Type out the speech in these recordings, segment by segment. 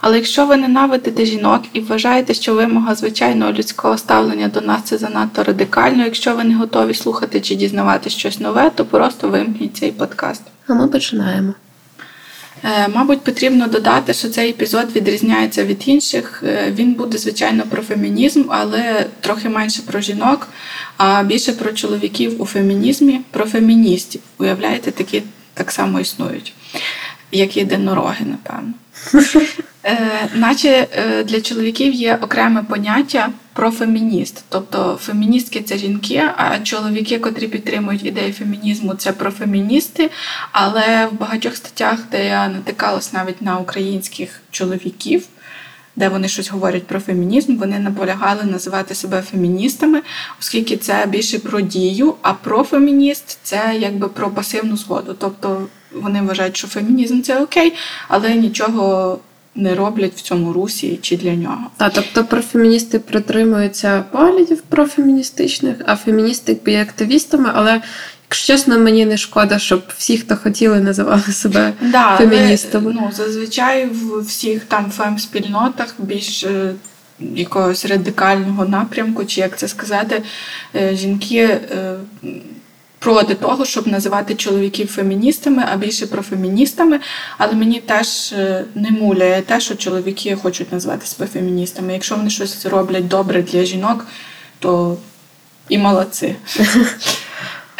Але якщо ви ненавидите жінок і вважаєте, що вимога звичайного людського ставлення до нас це занадто радикально, якщо ви не готові слухати чи дізнавати щось нове, то просто вимкніть цей подкаст. А ми починаємо. Е, мабуть, потрібно додати, що цей епізод відрізняється від інших. Е, він буде, звичайно, про фемінізм, але трохи менше про жінок, а більше про чоловіків у фемінізмі, про феміністів. Уявляєте, такі так само існують, як єдинороги, напевно. Е, Наче е, для чоловіків є окреме поняття про фемініст. Тобто феміністки це жінки, а чоловіки, котрі підтримують ідеї фемінізму, це профеміністи. Але в багатьох статтях, де я натикалась навіть на українських чоловіків, де вони щось говорять про фемінізм, вони наполягали називати себе феміністами, оскільки це більше про дію, а профемініст це якби про пасивну згоду. Тобто вони вважають, що фемінізм це окей, але нічого не роблять в цьому русі чи для нього. А тобто профеміністи притримуються поглядів профеміністичних, а феміністи є активістами, але. Якщо чесно, мені не шкода, щоб всі, хто хотіли, називали себе да, феміністами. Але, ну, зазвичай в всіх там фем-спільнотах більш е, якогось радикального напрямку, чи як це сказати, е, жінки е, проти того, щоб називати чоловіків феміністами, а більше профеміністами. Але мені теж е, не муляє те, що чоловіки хочуть назвати себе феміністами. Якщо вони щось роблять добре для жінок, то і молодці.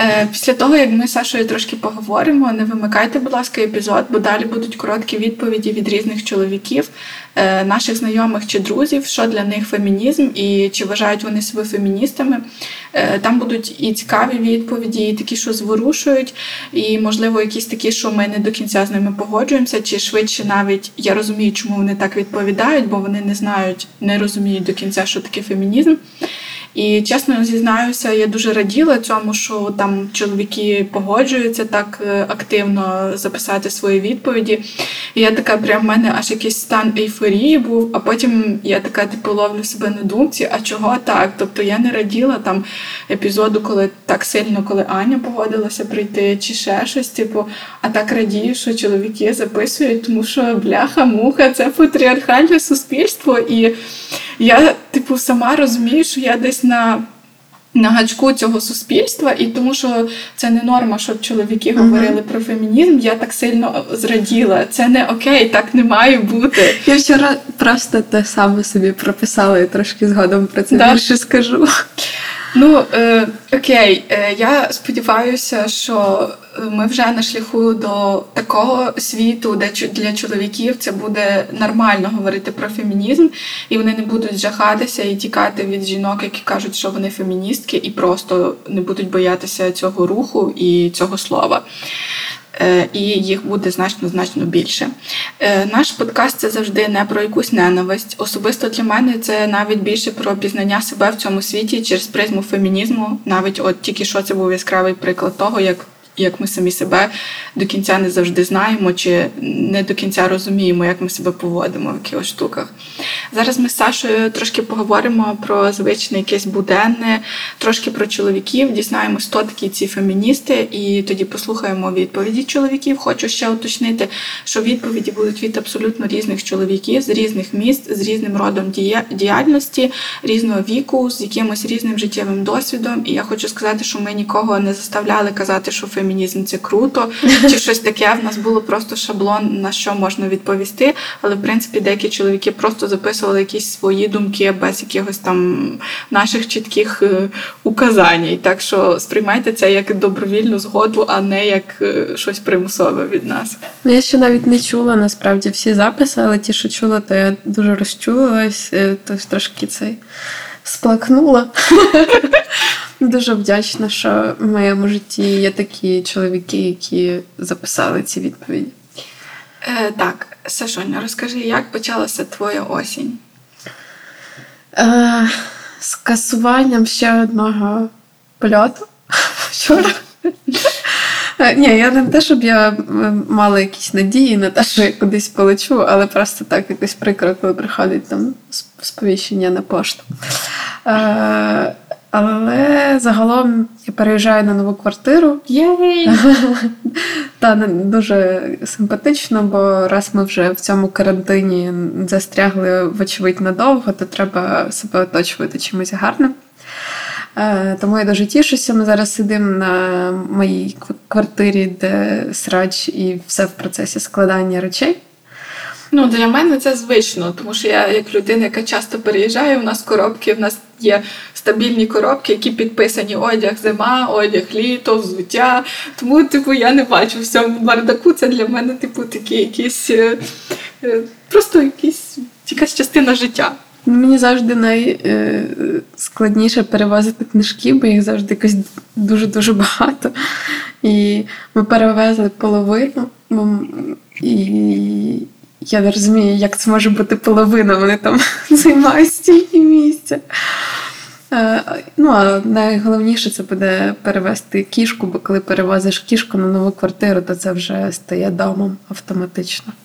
Е, після того, як ми з Сашою трошки поговоримо, не вимикайте, будь ласка, епізод, бо далі будуть короткі відповіді від різних чоловіків, е, наших знайомих чи друзів, що для них фемінізм і чи вважають вони себе феміністами. Е, там будуть і цікаві відповіді, і такі, що зворушують, і, можливо, якісь такі, що ми не до кінця з ними погоджуємося, чи швидше навіть я розумію, чому вони так відповідають, бо вони не знають, не розуміють до кінця, що таке фемінізм. І чесно зізнаюся, я дуже раділа цьому, що там чоловіки погоджуються так е, активно записати свої відповіді. І я така, прям в мене аж якийсь стан ейфорії був, а потім я така типу ловлю себе на думці, а чого так? Тобто я не раділа там епізоду, коли так сильно, коли Аня погодилася прийти, чи ще щось, типу, а так радію, що чоловіки записують, тому що бляха-муха, це патріархальне суспільство. І я, типу, сама розумію, що я десь на на гачку цього суспільства, і тому що це не норма, щоб чоловіки говорили про фемінізм. Я так сильно зраділа. Це не окей, так не має бути. Я вчора просто те саме собі прописала і трошки згодом про це більше скажу. Ну е, окей, е, я сподіваюся, що ми вже на шляху до такого світу, де для чоловіків це буде нормально говорити про фемінізм, і вони не будуть жахатися і тікати від жінок, які кажуть, що вони феміністки, і просто не будуть боятися цього руху і цього слова. Е, і їх буде значно значно більше. Е, наш подкаст це завжди не про якусь ненависть. Особисто для мене це навіть більше про пізнання себе в цьому світі через призму фемінізму. Навіть от тільки що це був яскравий приклад того, як як ми самі себе до кінця не завжди знаємо, чи не до кінця розуміємо, як ми себе поводимо в якихось штуках. Зараз ми з Сашою трошки поговоримо про звичне якесь буденне, трошки про чоловіків, дізнаємося, хто такі ці феміністи, і тоді послухаємо відповіді чоловіків. Хочу ще уточнити, що відповіді будуть від абсолютно різних чоловіків з різних міст, з різним родом діяльності, різного віку, з якимось різним життєвим досвідом. І я хочу сказати, що ми нікого не заставляли казати, що феміністи фемінізм це круто, чи щось таке. В нас було просто шаблон, на що можна відповісти. Але в принципі деякі чоловіки просто записували якісь свої думки без якихось там наших чітких е, указань. Так що сприймайте це як добровільну згоду, а не як е, щось примусове від нас. Ну, я ще навіть не чула насправді всі записи, але ті, що чула, то я дуже розчулилась, е, тож трошки цей сплакнула. Дуже вдячна, що в моєму житті є такі чоловіки, які записали ці відповіді. Е, Так, Сашоня, розкажи, як почалася твоя осінь? Е, Скасуванням ще одного польоту вчора. Е, ні, я не те, щоб я мала якісь надії на те, що я кудись полечу, але просто так якось прикро, коли приходить там сповіщення на пошту. Е, але загалом я переїжджаю на нову квартиру. Єй! Та дуже симпатично, бо раз ми вже в цьому карантині застрягли, вочевидь, надовго, то треба себе оточувати чимось гарним. Е, тому я дуже тішуся. Ми зараз сидимо на моїй квартирі, де срач і все в процесі складання речей. Ну, для мене це звично, тому що я, як людина, яка часто переїжджає, у нас коробки, в нас є стабільні коробки, які підписані одяг, зима, одяг, літо, взуття. Тому, типу, я не бачу в цьому бардаку. Це для мене, типу, такі якісь е, е, просто якісь якась частина життя. Мені завжди найскладніше перевозити книжки, бо їх завжди якось дуже-дуже багато. І ми перевезли половину. І я не розумію, як це може бути половина, вони там займають стільки місця. Е, ну, а найголовніше це буде перевезти кішку, бо коли перевозиш кішку на нову квартиру, то це вже стає домом автоматично.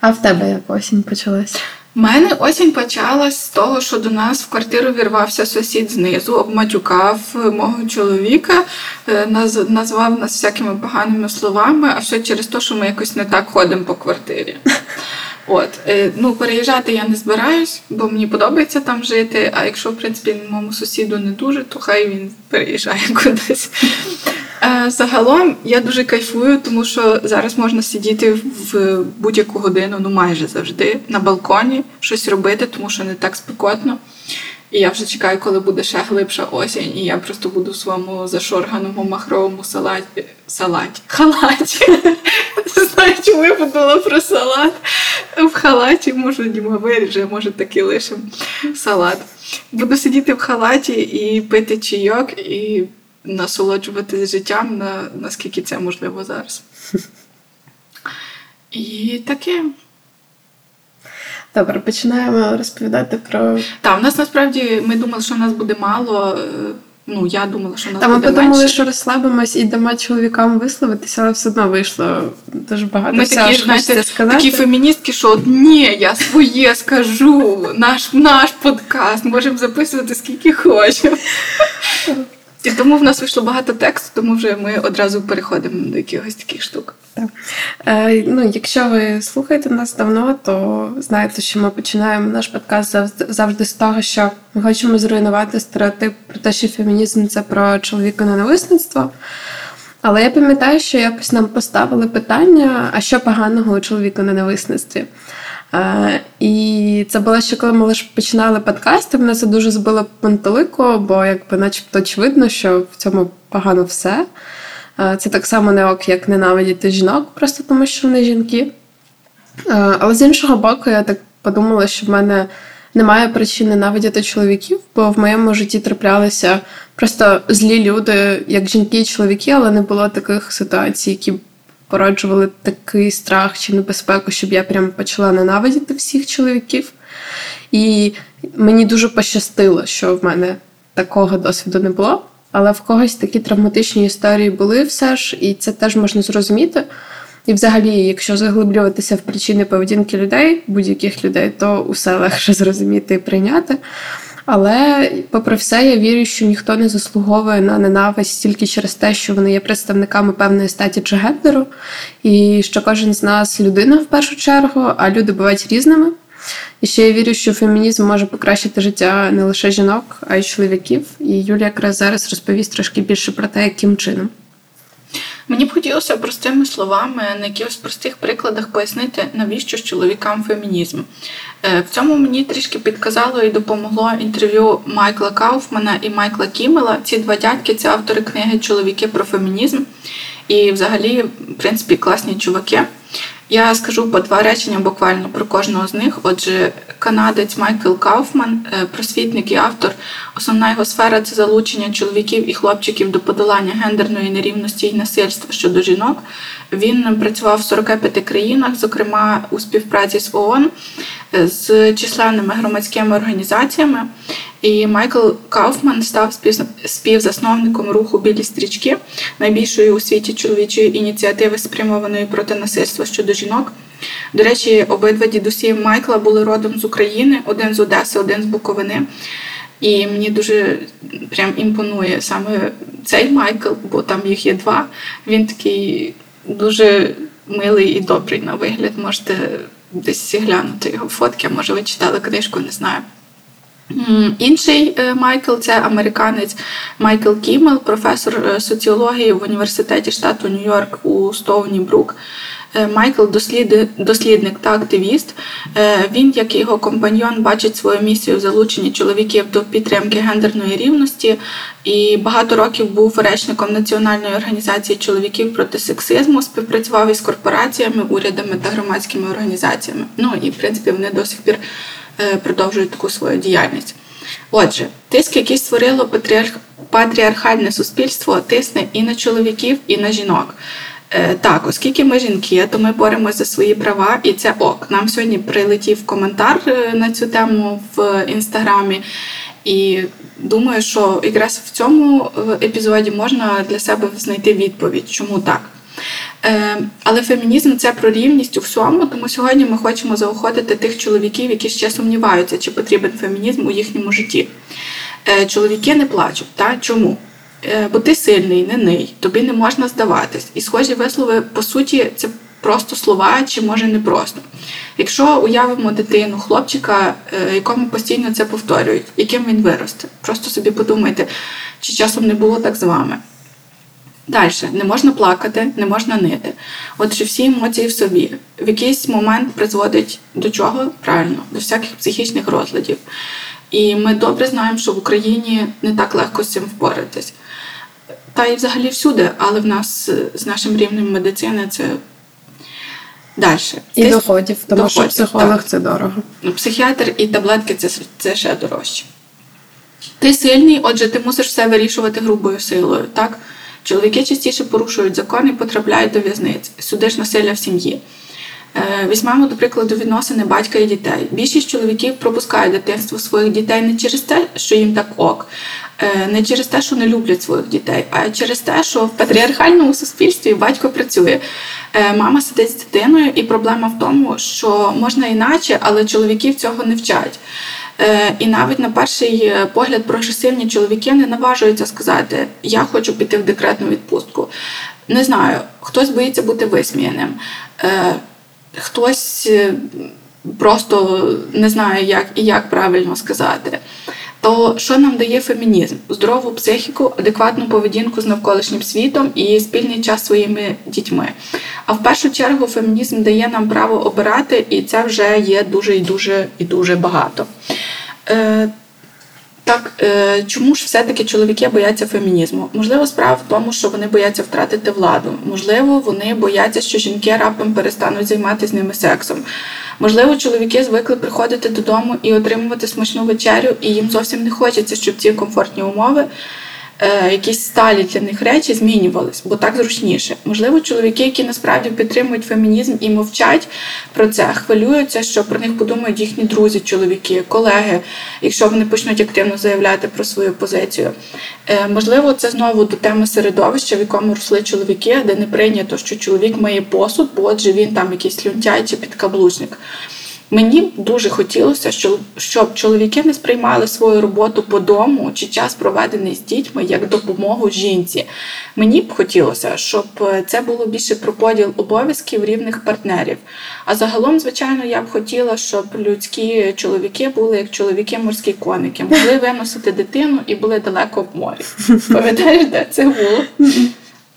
А в тебе як осінь почалась? У мене осінь почалась з того, що до нас в квартиру вірвався сусід знизу, обматюкав мого чоловіка, е, назвав нас всякими поганими словами, а все через те, що ми якось не так ходимо по квартирі. От, е, ну переїжджати я не збираюсь, бо мені подобається там жити. А якщо, в принципі, моєму сусіду не дуже, то хай він переїжджає кудись. Е, загалом я дуже кайфую, тому що зараз можна сидіти в будь-яку годину, ну майже завжди, на балконі, щось робити, тому що не так спекотно. І я вже чекаю, коли буде ще глибша осінь, і я просто буду в своєму зашорганому махровому салаті. Салаті. Халаті. Знаю, чому подумала про салат. В халаті, може, Діма виріже, може таки лишим салат. Буду сидіти в халаті і пити чайок, і насолоджуватися життям, на, наскільки це можливо зараз. І таке. Добре, починаємо розповідати про. Так, у нас насправді ми думали, що в нас буде мало. Е, ну, я думала, що нас Та, буде ми подумали, менше. що розслабимось і дамо чоловікам висловитися, але все одно вийшло дуже багато. Ми такі, знаєте, такі феміністки, що ні, я своє скажу, наш наш подкаст, можемо записувати скільки хочемо. І тому в нас вийшло багато тексту, тому вже ми одразу переходимо до якихось таких штук. Е, ну, Якщо ви слухаєте нас давно, то знаєте, що ми починаємо наш подкаст завжди з того, що ми хочемо зруйнувати стереотип про те, що фемінізм це про чоловіка ненависництво. Але я пам'ятаю, що якось нам поставили питання: а що поганого у чоловіка ненависництві? Е, і це було ще коли ми лише починали подкасти. Мене це дуже збило пантелику, бо якби начебто очевидно, що в цьому погано все. Е, це так само не ок, як ненавидіти жінок, просто тому що вони жінки. Е, але з іншого боку, я так подумала, що в мене немає причин ненавидіти чоловіків, бо в моєму житті траплялися просто злі люди, як жінки і чоловіки, але не було таких ситуацій, які породжували такий страх чи небезпеку, щоб я прям почала ненавидіти всіх чоловіків. І мені дуже пощастило, що в мене такого досвіду не було. Але в когось такі травматичні історії були все ж, і це теж можна зрозуміти. І, взагалі, якщо заглиблюватися в причини поведінки людей, будь-яких людей, то усе легше зрозуміти і прийняти. Але, попри все, я вірю, що ніхто не заслуговує на ненависть тільки через те, що вони є представниками певної статі чи гендеру, і що кожен з нас людина в першу чергу, а люди бувають різними. І ще я вірю, що фемінізм може покращити життя не лише жінок, а й чоловіків. І Юлія якраз зараз розповість трошки більше про те, яким чином. Мені б хотілося простими словами на якихось простих прикладах пояснити, навіщо ж чоловікам фемінізм. Е, в цьому мені трішки підказало і допомогло інтерв'ю Майкла Кауфмана і Майкла Кімела. Ці два дядьки це автори книги Чоловіки про фемінізм. І, взагалі, в принципі, класні чуваки. Я скажу по два речення буквально про кожного з них. Отже, канадець Майкл Кауфман, е, просвітник і автор. Основна його сфера це залучення чоловіків і хлопчиків до подолання гендерної нерівності і насильства щодо жінок. Він працював в 45 країнах, зокрема у співпраці з ООН, е, з численними громадськими організаціями. І Майкл Кауфман став співзасновником руху білі стрічки, найбільшої у світі чоловічої ініціативи, спрямованої проти насильства щодо жінок. До речі, обидва дідусі Майкла були родом з України, один з Одеси, один з Буковини. І мені дуже прям імпонує саме цей Майкл, бо там їх є два. Він такий дуже милий і добрий на вигляд. Можете десь глянути його фотки, може ви читали книжку, не знаю. Інший е, Майкл це американець Майкл Кімел, професор е, соціології в університеті штату Нью-Йорк у Стоуні Брук. Е, Майкл дослідник та активіст. Він, як і його компаньйон, бачить свою місію в залученні чоловіків до підтримки гендерної рівності і багато років був речником Національної організації чоловіків проти сексизму, співпрацював із корпораціями, урядами та громадськими організаціями. Ну і в принципі вони до сих пір продовжують таку свою діяльність. Отже, тиск, який створило патріархальне суспільство, тисне і на чоловіків, і на жінок. Е, так, оскільки ми жінки, то ми боремося за свої права, і це ок. Нам сьогодні прилетів коментар е, на цю тему в інстаграмі, і думаю, що якраз в цьому епізоді можна для себе знайти відповідь, чому так. Е, але фемінізм це про рівність у всьому, тому сьогодні ми хочемо заохотити тих чоловіків, які ще сумніваються, чи потрібен фемінізм у їхньому житті. Е, чоловіки не плачуть. Та? Чому? Е, бо ти сильний, не ний, тобі не можна здаватись. І схожі вислови, по суті, це просто слова, чи може не просто. Якщо уявимо дитину, хлопчика, якому постійно це повторюють, яким він виросте, просто собі подумайте, чи часом не було так з вами. Далі не можна плакати, не можна нити. Отже, всі емоції в собі в якийсь момент призводить до чого? Правильно, до всяких психічних розладів. І ми добре знаємо, що в Україні не так легко з цим впоратись. Та і взагалі всюди, але в нас з нашим рівнем медицини це далі. І Ти... доходів, тому доходів, що психолог так. це дорого. Ну, психіатр і таблетки це, це ще дорожче. Ти сильний, отже, ти мусиш все вирішувати грубою силою. так? Чоловіки частіше порушують закон і потрапляють до в'язниць. Суди ж насилля в сім'ї. Е, візьмемо, до прикладу, відносини батька і дітей. Більшість чоловіків пропускають дитинство своїх дітей не через те, що їм так ок, е, не через те, що не люблять своїх дітей, а через те, що в патріархальному суспільстві батько працює. Е, мама сидить з дитиною, і проблема в тому, що можна іначе, але чоловіків цього не вчать. Е, і навіть на перший е, погляд прогресивні чоловіки не наважуються сказати Я хочу піти в декретну відпустку. Не знаю, хтось боїться бути висміяним, е, хтось просто не знає, як і як правильно сказати. То що нам дає фемінізм? Здорову психіку, адекватну поведінку з навколишнім світом і спільний час своїми дітьми. А в першу чергу фемінізм дає нам право обирати, і це вже є дуже і дуже і дуже багато. Е, Так, е, чому ж все-таки чоловіки бояться фемінізму? Можливо, справа в тому, що вони бояться втратити владу. Можливо, вони бояться, що жінки раптом перестануть займатися з ними сексом. Можливо, чоловіки звикли приходити додому і отримувати смачну вечерю, і їм зовсім не хочеться, щоб ці комфортні умови якісь сталі для них речі змінювались, бо так зручніше. Можливо, чоловіки, які насправді підтримують фемінізм і мовчать про це, хвилюються, що про них подумають їхні друзі, чоловіки, колеги, якщо вони почнуть активно заявляти про свою позицію. Е, можливо, це знову до теми середовища, в якому росли чоловіки, де не прийнято, що чоловік має посуд, бо отже він там якийсь люнтяй чи підкаблучник. Мені дуже хотілося, щоб чоловіки не сприймали свою роботу по дому чи час проведений з дітьми як допомогу жінці. Мені б хотілося, щоб це було більше про поділ обов'язків рівних партнерів. А загалом, звичайно, я б хотіла, щоб людські чоловіки були як чоловіки морські коники, могли виносити дитину і були далеко в морі. Пам'ятаєш, де це було?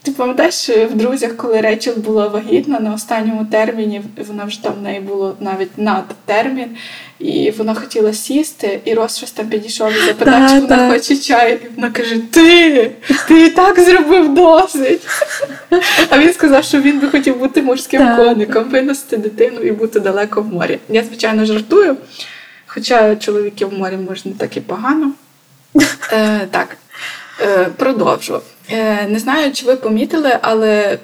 Ти пам'ятаєш в друзях, коли Речел була вагітна на останньому терміні, вона вже там в неї було навіть над термін, і вона хотіла сісти, і Рос щось там підійшов і запитав, чи вона хоче чай. І вона каже: Ти ти і так зробив досить. А він сказав, що він би хотів бути морським коником, виносити дитину і бути далеко в морі. Я, звичайно, жартую, хоча чоловіків в морі можна так і погано. Е, Так, е, продовжу. Е, не знаю, чи ви помітили, але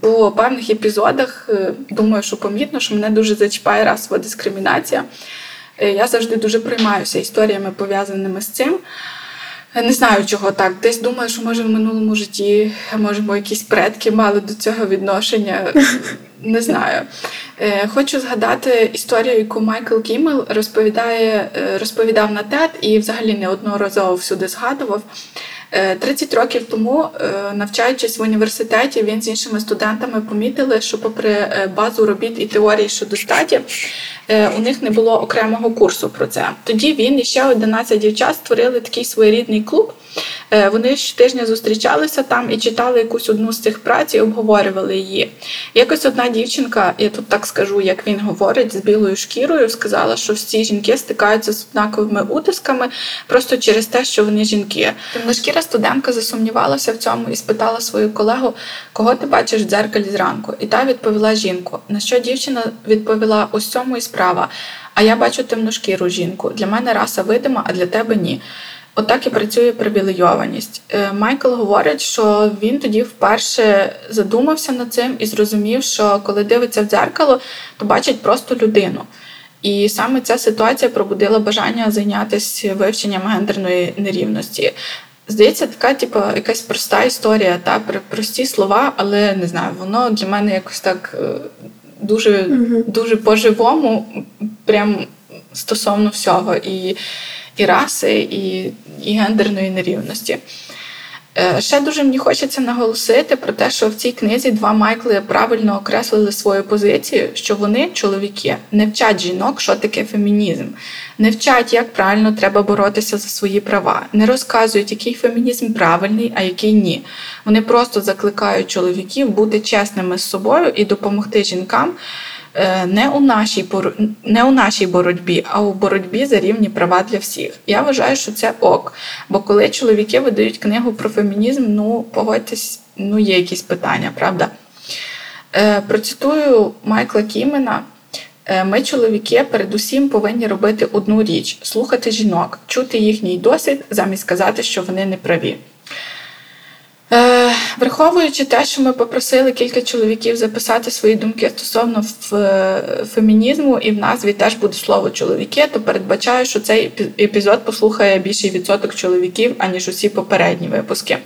по певних епізодах е, думаю, що помітно, що мене дуже зачіпає расова дискримінація. Е, я завжди дуже приймаюся історіями, пов'язаними з цим. Не знаю, чого так. Десь думаю, що може в минулому житті, може, якісь предки мали до цього відношення. Не знаю. Хочу згадати історію, яку Майкл Кіммел розповідає, розповідав на TED і взагалі неодноразово всюди згадував. 30 е, років тому, е, навчаючись в університеті, він з іншими студентами помітили, що, попри е, базу робіт і теорії щодо статі, у них не було окремого курсу про це. Тоді він і ще 11 дівчат створили такий своєрідний клуб. Е, вони щотижня зустрічалися там і читали якусь одну з цих праць і обговорювали її. Якось одна дівчинка, я тут так скажу, як він говорить, з білою шкірою, сказала, що всі жінки стикаються з однаковими утисками просто через те, що вони жінки. Темношкіра студентка засумнівалася в цьому і спитала свою колегу, кого ти бачиш в дзеркалі зранку. І та відповіла жінку. На що дівчина відповіла: ось цьому і справа. А я бачу темношкіру жінку. Для мене раса видима, а для тебе ні. Отак і працює привілейованість. Е, Майкл говорить, що він тоді вперше задумався над цим і зрозумів, що коли дивиться в дзеркало, то бачить просто людину. І саме ця ситуація пробудила бажання зайнятися вивченням гендерної нерівності. Здається, така, типу, якась проста історія, та прості слова, але не знаю, воно для мене якось так дуже, дуже по-живому, прям стосовно всього. І і раси, і, і гендерної нерівності. Е, ще дуже мені хочеться наголосити про те, що в цій книзі два Майкли правильно окреслили свою позицію, що вони, чоловіки, не вчать жінок, що таке фемінізм, не вчать, як правильно треба боротися за свої права, не розказують, який фемінізм правильний, а який ні. Вони просто закликають чоловіків бути чесними з собою і допомогти жінкам. Е, не у нашій не у нашій боротьбі, а у боротьбі за рівні права для всіх. Я вважаю, що це ок. Бо коли чоловіки видають книгу про фемінізм, ну погодьтесь, ну є якісь питання, правда? Е, процитую Майкла Кімена. Е, ми, чоловіки, передусім повинні робити одну річ: слухати жінок, чути їхній досвід, замість сказати, що вони не праві. Е, Враховуючи те, що ми попросили кілька чоловіків записати свої думки стосовно фемінізму, і в назві теж буде слово чоловіки, то передбачаю, що цей епізод послухає більший відсоток чоловіків, аніж усі попередні випуски.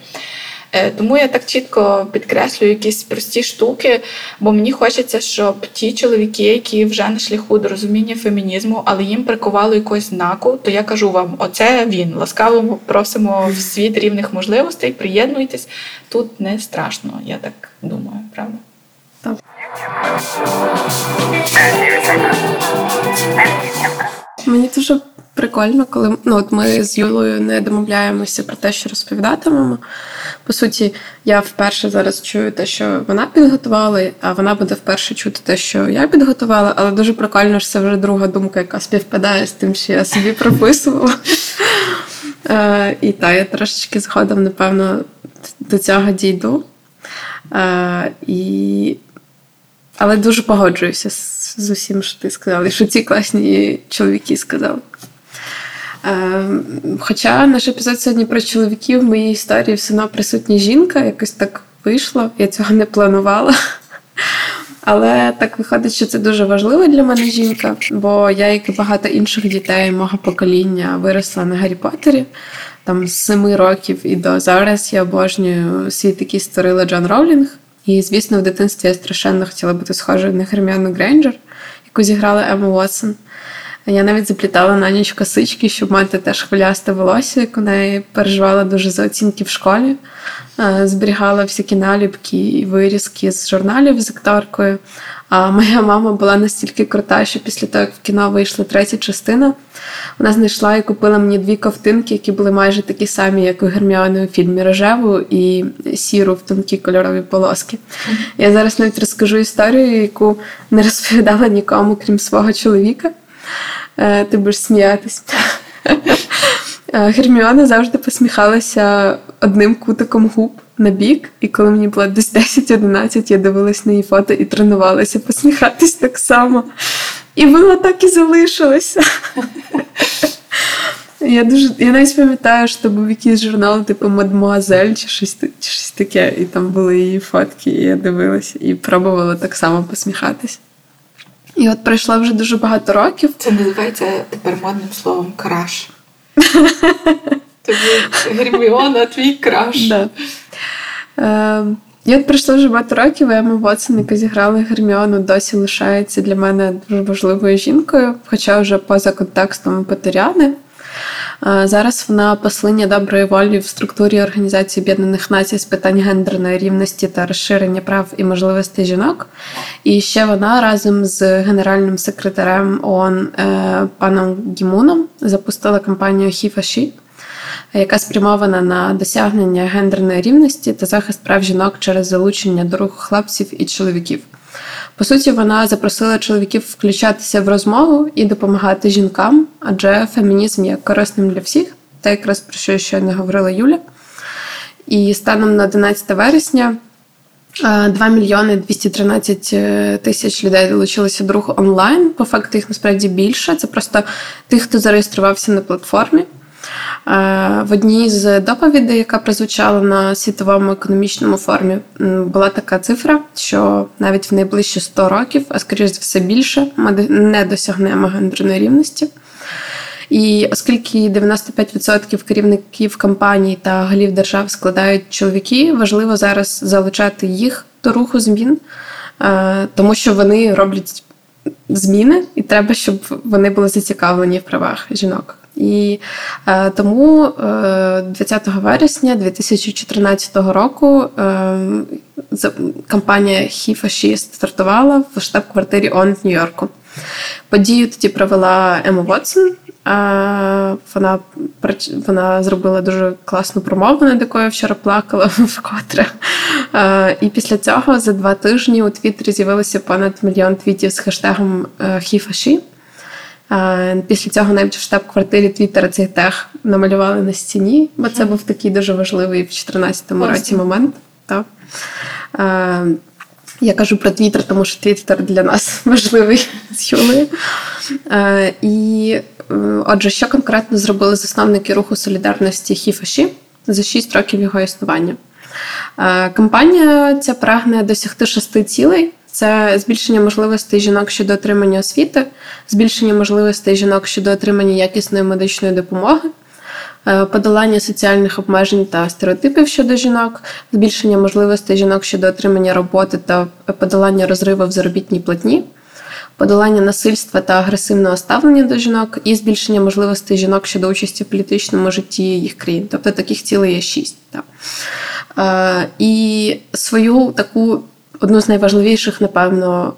Е, тому я так чітко підкреслюю якісь прості штуки, бо мені хочеться, щоб ті чоловіки, які вже на шляху до розуміння фемінізму, але їм прикувало якось знаку, то я кажу вам: оце він. Ласкаво просимо в світ рівних можливостей. Приєднуйтесь тут не страшно, я так думаю, правда? Так. Мені дуже прикольно, коли ну, от ми з Юлою не домовляємося про те, що розповідатимемо. По суті, я вперше зараз чую те, що вона підготувала, а вона буде вперше чути те, що я підготувала, але дуже прикольно, що це вже друга думка, яка співпадає з тим, що я собі прописувала. Е, і так, я трошечки згодом, напевно, до цього дійду. Е, і... Але дуже погоджуюся з усім, що ти сказала, і що ці класні чоловіки сказали. Ем, хоча наш епізод сьогодні про чоловіків в моїй історії все одно присутня жінка, якось так вийшло, я цього не планувала. Але так виходить, що це дуже важливо для мене жінка, бо я, як і багато інших дітей мого покоління, виросла на Гаррі Поттері. Там з семи років і до зараз я обожнюю світ, який створила Джон Роулінг. І, звісно, в дитинстві я страшенно хотіла бути схожою на Герміону Грейнджер, яку зіграла Ема Уотсон. Я навіть заплітала на ніч косички, щоб мати теж хвилясте волосся, як у неї переживала дуже за оцінки в школі, зберігала всякі наліпки і вирізки з журналів з акторкою. А моя мама була настільки крута, що після того, як в кіно вийшла третя частина, вона знайшла і купила мені дві ковтинки, які були майже такі самі, як у Герміони у фільмі Рожеву і сіру в тонкі кольорові полоски. Я зараз навіть розкажу історію, яку не розповідала нікому, крім свого чоловіка. Е, ти будеш сміятись. Е, Герміона завжди посміхалася одним кутиком губ на бік, і коли мені було десь 10-11, я дивилась на її фото і тренувалася посміхатись так само. І воно так і залишилося. Я дуже, я навіть пам'ятаю, що був якийсь журнал, типу Мадмуазель чи щось, чи щось таке, і там були її фотки, і я дивилася і пробувала так само посміхатись. І от пройшло вже дуже багато років. Це називається тепер модним словом краш. Тобі Герміона, твій краш. Да. Е, і от пройшло вже багато років, і Емма Вотсон, яка зіграла Герміону, досі лишається для мене дуже важливою жінкою, хоча вже поза контекстом Петеряни. Зараз вона послання доброї волі в структурі Організації Об'єднаних Націй з питань гендерної рівності та розширення прав і можливостей жінок. І ще вона разом з генеральним секретарем ООН е, паном Гімуном запустила кампанію «Хіфаші», яка спрямована на досягнення гендерної рівності та захист прав жінок через залучення до руху хлопців і чоловіків. По суті, вона запросила чоловіків включатися в розмову і допомагати жінкам, адже фемінізм є корисним для всіх, та якраз про що щойно говорила Юля. І станом на 11 вересня 2 мільйони 213 е, тисяч людей долучилися до руху онлайн. По факту їх насправді більше. Це просто тих, хто зареєструвався на платформі. В одній з доповідей, яка прозвучала на світовому економічному форумі, була така цифра, що навіть в найближчі 100 років, а скоріш за все більше, ми не досягнемо гендерної рівності. І оскільки 95% керівників компаній та голів держав складають чоловіки, важливо зараз залучати їх до руху змін, тому що вони роблять зміни, і треба, щоб вони були зацікавлені в правах жінок. І е, тому е, 20 вересня 2014 року е, кампанія «Хі-фашіст» стартувала в штаб-квартирі ООН в Нью-Йорку. Подію тоді провела Ема Вотсон. Е, вона вона зробила дуже класну промову, над якою вчора плакала вкотре. Е, і після цього за два тижні у Твіттері з'явилося понад мільйон твітів з хештегом е, «Хі-фаші». Після цього навіть в штаб-квартирі Твіттера цей тег намалювали на стіні, бо це був такий дуже важливий в 2014 році момент. Так. Я кажу про Твіттер, тому що Твіттер для нас важливий з Юлею. І отже, що конкретно зробили засновники руху солідарності Хіфаші за 6 років його існування? Компанія ця прагне досягти шести цілей. Це збільшення можливостей жінок щодо отримання освіти, збільшення можливостей жінок щодо отримання якісної медичної допомоги, е, подолання соціальних обмежень та стереотипів щодо жінок, збільшення можливостей жінок щодо отримання роботи та подолання розриву в заробітній платні, подолання насильства та агресивного ставлення до жінок, і збільшення можливостей жінок щодо участі в політичному житті їх країн. Тобто таких цілей є шість. Так. Е, і свою таку одну з найважливіших, напевно,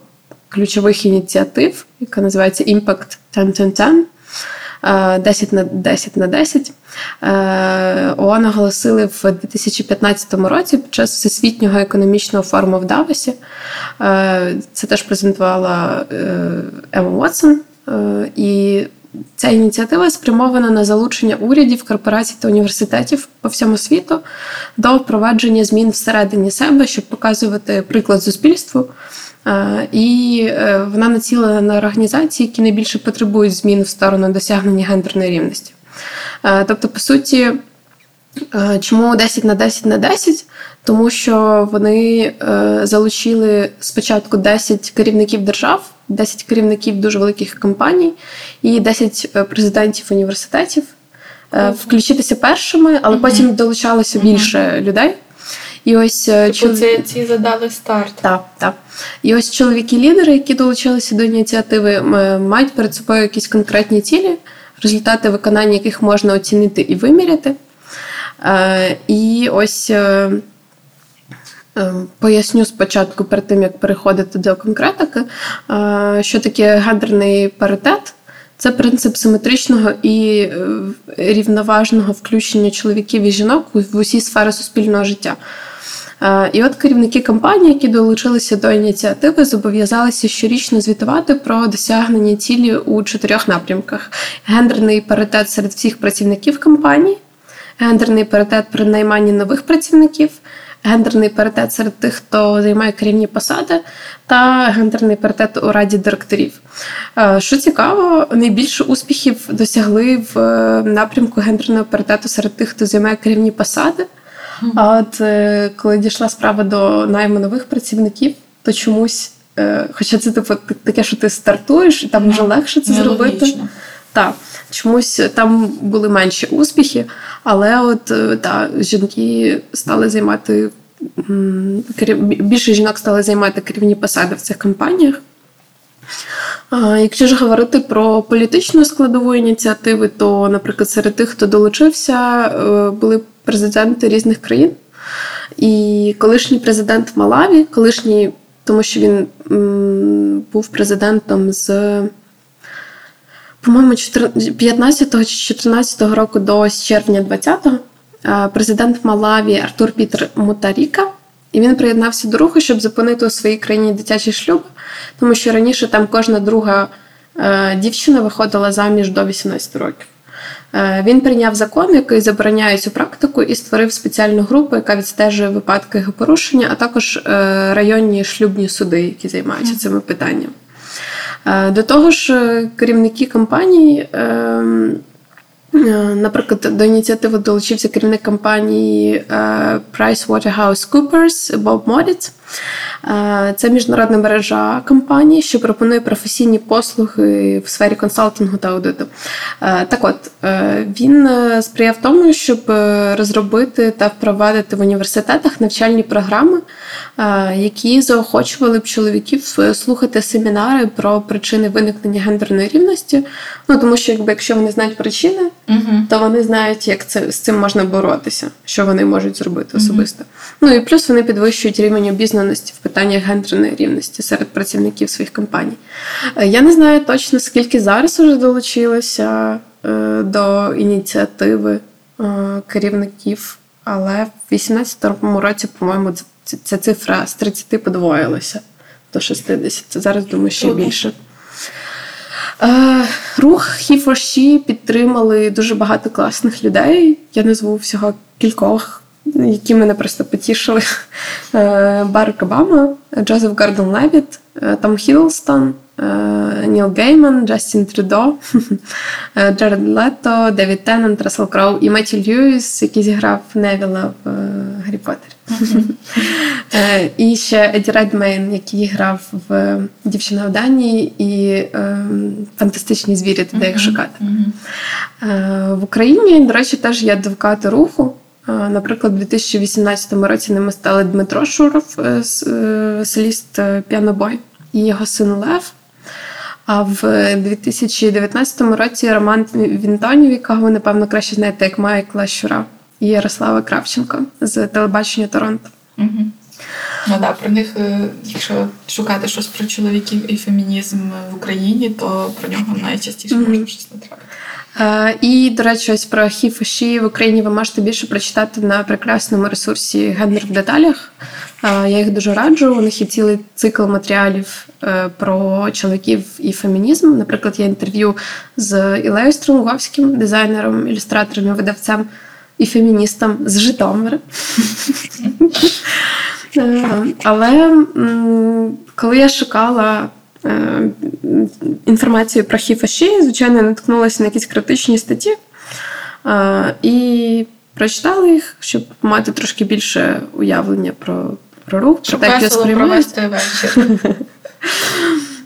ключових ініціатив, яка називається Impact 10-10-10, 10 на 10 на 10. Е, ООН оголосили в 2015 році під час всесвітнього економічного форуму в Давосі. Е, це теж презентувала е, Ема Уотсон. І Ця ініціатива спрямована на залучення урядів, корпорацій та університетів по всьому світу до впровадження змін всередині себе, щоб показувати приклад суспільству. Е, і е, вона націлена на організації, які найбільше потребують змін в сторону досягнення гендерної рівності. Е, тобто, по суті, чому 10 на 10 на 10? Тому що вони залучили спочатку 10 керівників держав. 10 керівників дуже великих компаній і 10 е, президентів університетів е, включитися першими, але потім долучалося більше людей. І ось е, типу чол... ці, ці задали старт. Так, так. І ось чоловіки-лідери, які долучилися до ініціативи, мають перед собою якісь конкретні цілі, результати виконання яких можна оцінити і виміряти. І ось Поясню спочатку перед тим, як переходити до конкретики, що таке гендерний паритет. Це принцип симетричного і е, рівноважного включення чоловіків і жінок в усі сфери суспільного життя. І от керівники компанії, які долучилися до ініціативи, зобов'язалися щорічно звітувати про досягнення цілі у чотирьох напрямках: гендерний паритет серед всіх працівників компанії, гендерний паритет при найманні нових працівників, гендерний паритет серед тих, хто займає керівні посади, та гендерний паритет у раді директорів. Е, що цікаво, найбільше успіхів досягли в е, напрямку гендерного паритету серед тих, хто займає керівні посади. А от е, коли дійшла справа до найму нових працівників, то чомусь, хоча це типу таке, що ти стартуєш, і там вже легше це зробити. Так, чомусь там були менші успіхи, але от та, жінки стали займати більше жінок стали займати керівні посади в цих компаніях. Якщо ж говорити про політичну складову ініціативи, то, наприклад, серед тих, хто долучився, е, були президенти різних країн. І колишній президент Малаві, колишній, тому що він був президентом з, по-моєму, 15 чи 14 року до червня 20-го, президент Малаві Артур Пітер Мутаріка. І він приєднався до руху, щоб зупинити у своїй країні дитячий шлюб, тому що раніше там кожна друга е, дівчина виходила заміж до 18 років. Е, він прийняв закон, який забороняє цю практику, і створив спеціальну групу, яка відстежує випадки його порушення, а також е, районні шлюбні суди, які займаються цими питаннями. До того ж, керівники компанії. Ем, Е, наприклад, до ініціативи долучився керівник компанії е, PricewaterhouseCoopers Боб Моріц. Е, це міжнародна мережа компаній, що пропонує професійні послуги в сфері консалтингу та аудиту. Так от він сприяв тому, щоб розробити та впровадити в університетах навчальні програми, які заохочували б чоловіків слухати семінари про причини виникнення гендерної рівності. Ну тому що, якби якщо вони знають причини угу. то вони знають, як це з цим можна боротися, що вони можуть зробити особисто. Угу. Ну і плюс вони підвищують рівень обізнаності в питаннях гендерної рівності серед працівників своїх компаній. Е, я не знаю точно, скільки зараз уже долучилося е, до ініціативи е, керівників, але в 2018 році, по-моєму, ця цифра з 30 подвоїлася до 60. Це зараз думаю ще більше. Рух He for She підтримали дуже багато класних людей. Я назву всього кількох, які мене просто потішили. Е, Барак Обама, Джозеф Гарден Левіт, е, Том Хідлстон, Ніл Гейман, Джастін Трюдо, Джаред Лето, Девід Теннант, Рассел Кроу і Меттю Льюіс, який зіграв Невіла в Гаррі Поттері. Е, і ще Еді Редмейн, який грав в Дівчина в Данії і Фантастичні звірі, де їх шукати. Е, в Україні, до речі, теж є адвокати руху. Е, наприклад, у 2018 році ними стали Дмитро Шуров, соліст Піанобой, і його син Лев. А в 2019 році Роман Вінтонів, якого ви, напевно, краще знаєте, як Майкла Щура і Ярослава Кравченко з телебачення Торонто. Угу. Ну да, про них, е, якщо шукати щось про чоловіків і фемінізм в Україні, то про нього найчастіше можна щось натрапити. Е, і, до речі, ось про хіф в Україні ви можете більше прочитати на прекрасному ресурсі Гендер в деталях. Е, я їх дуже раджу. У них є цілий цикл матеріалів е, про чоловіків і фемінізм. Наприклад, є інтерв'ю з Ілею Струнговським, дизайнером, ілюстратором і видавцем і феміністом з Житомира. Але коли я шукала інформацію про хіфаші, звичайно, наткнулася на якісь критичні статті е, і прочитала їх, щоб мати трошки більше уявлення про про рух, про те, як я сприймаю.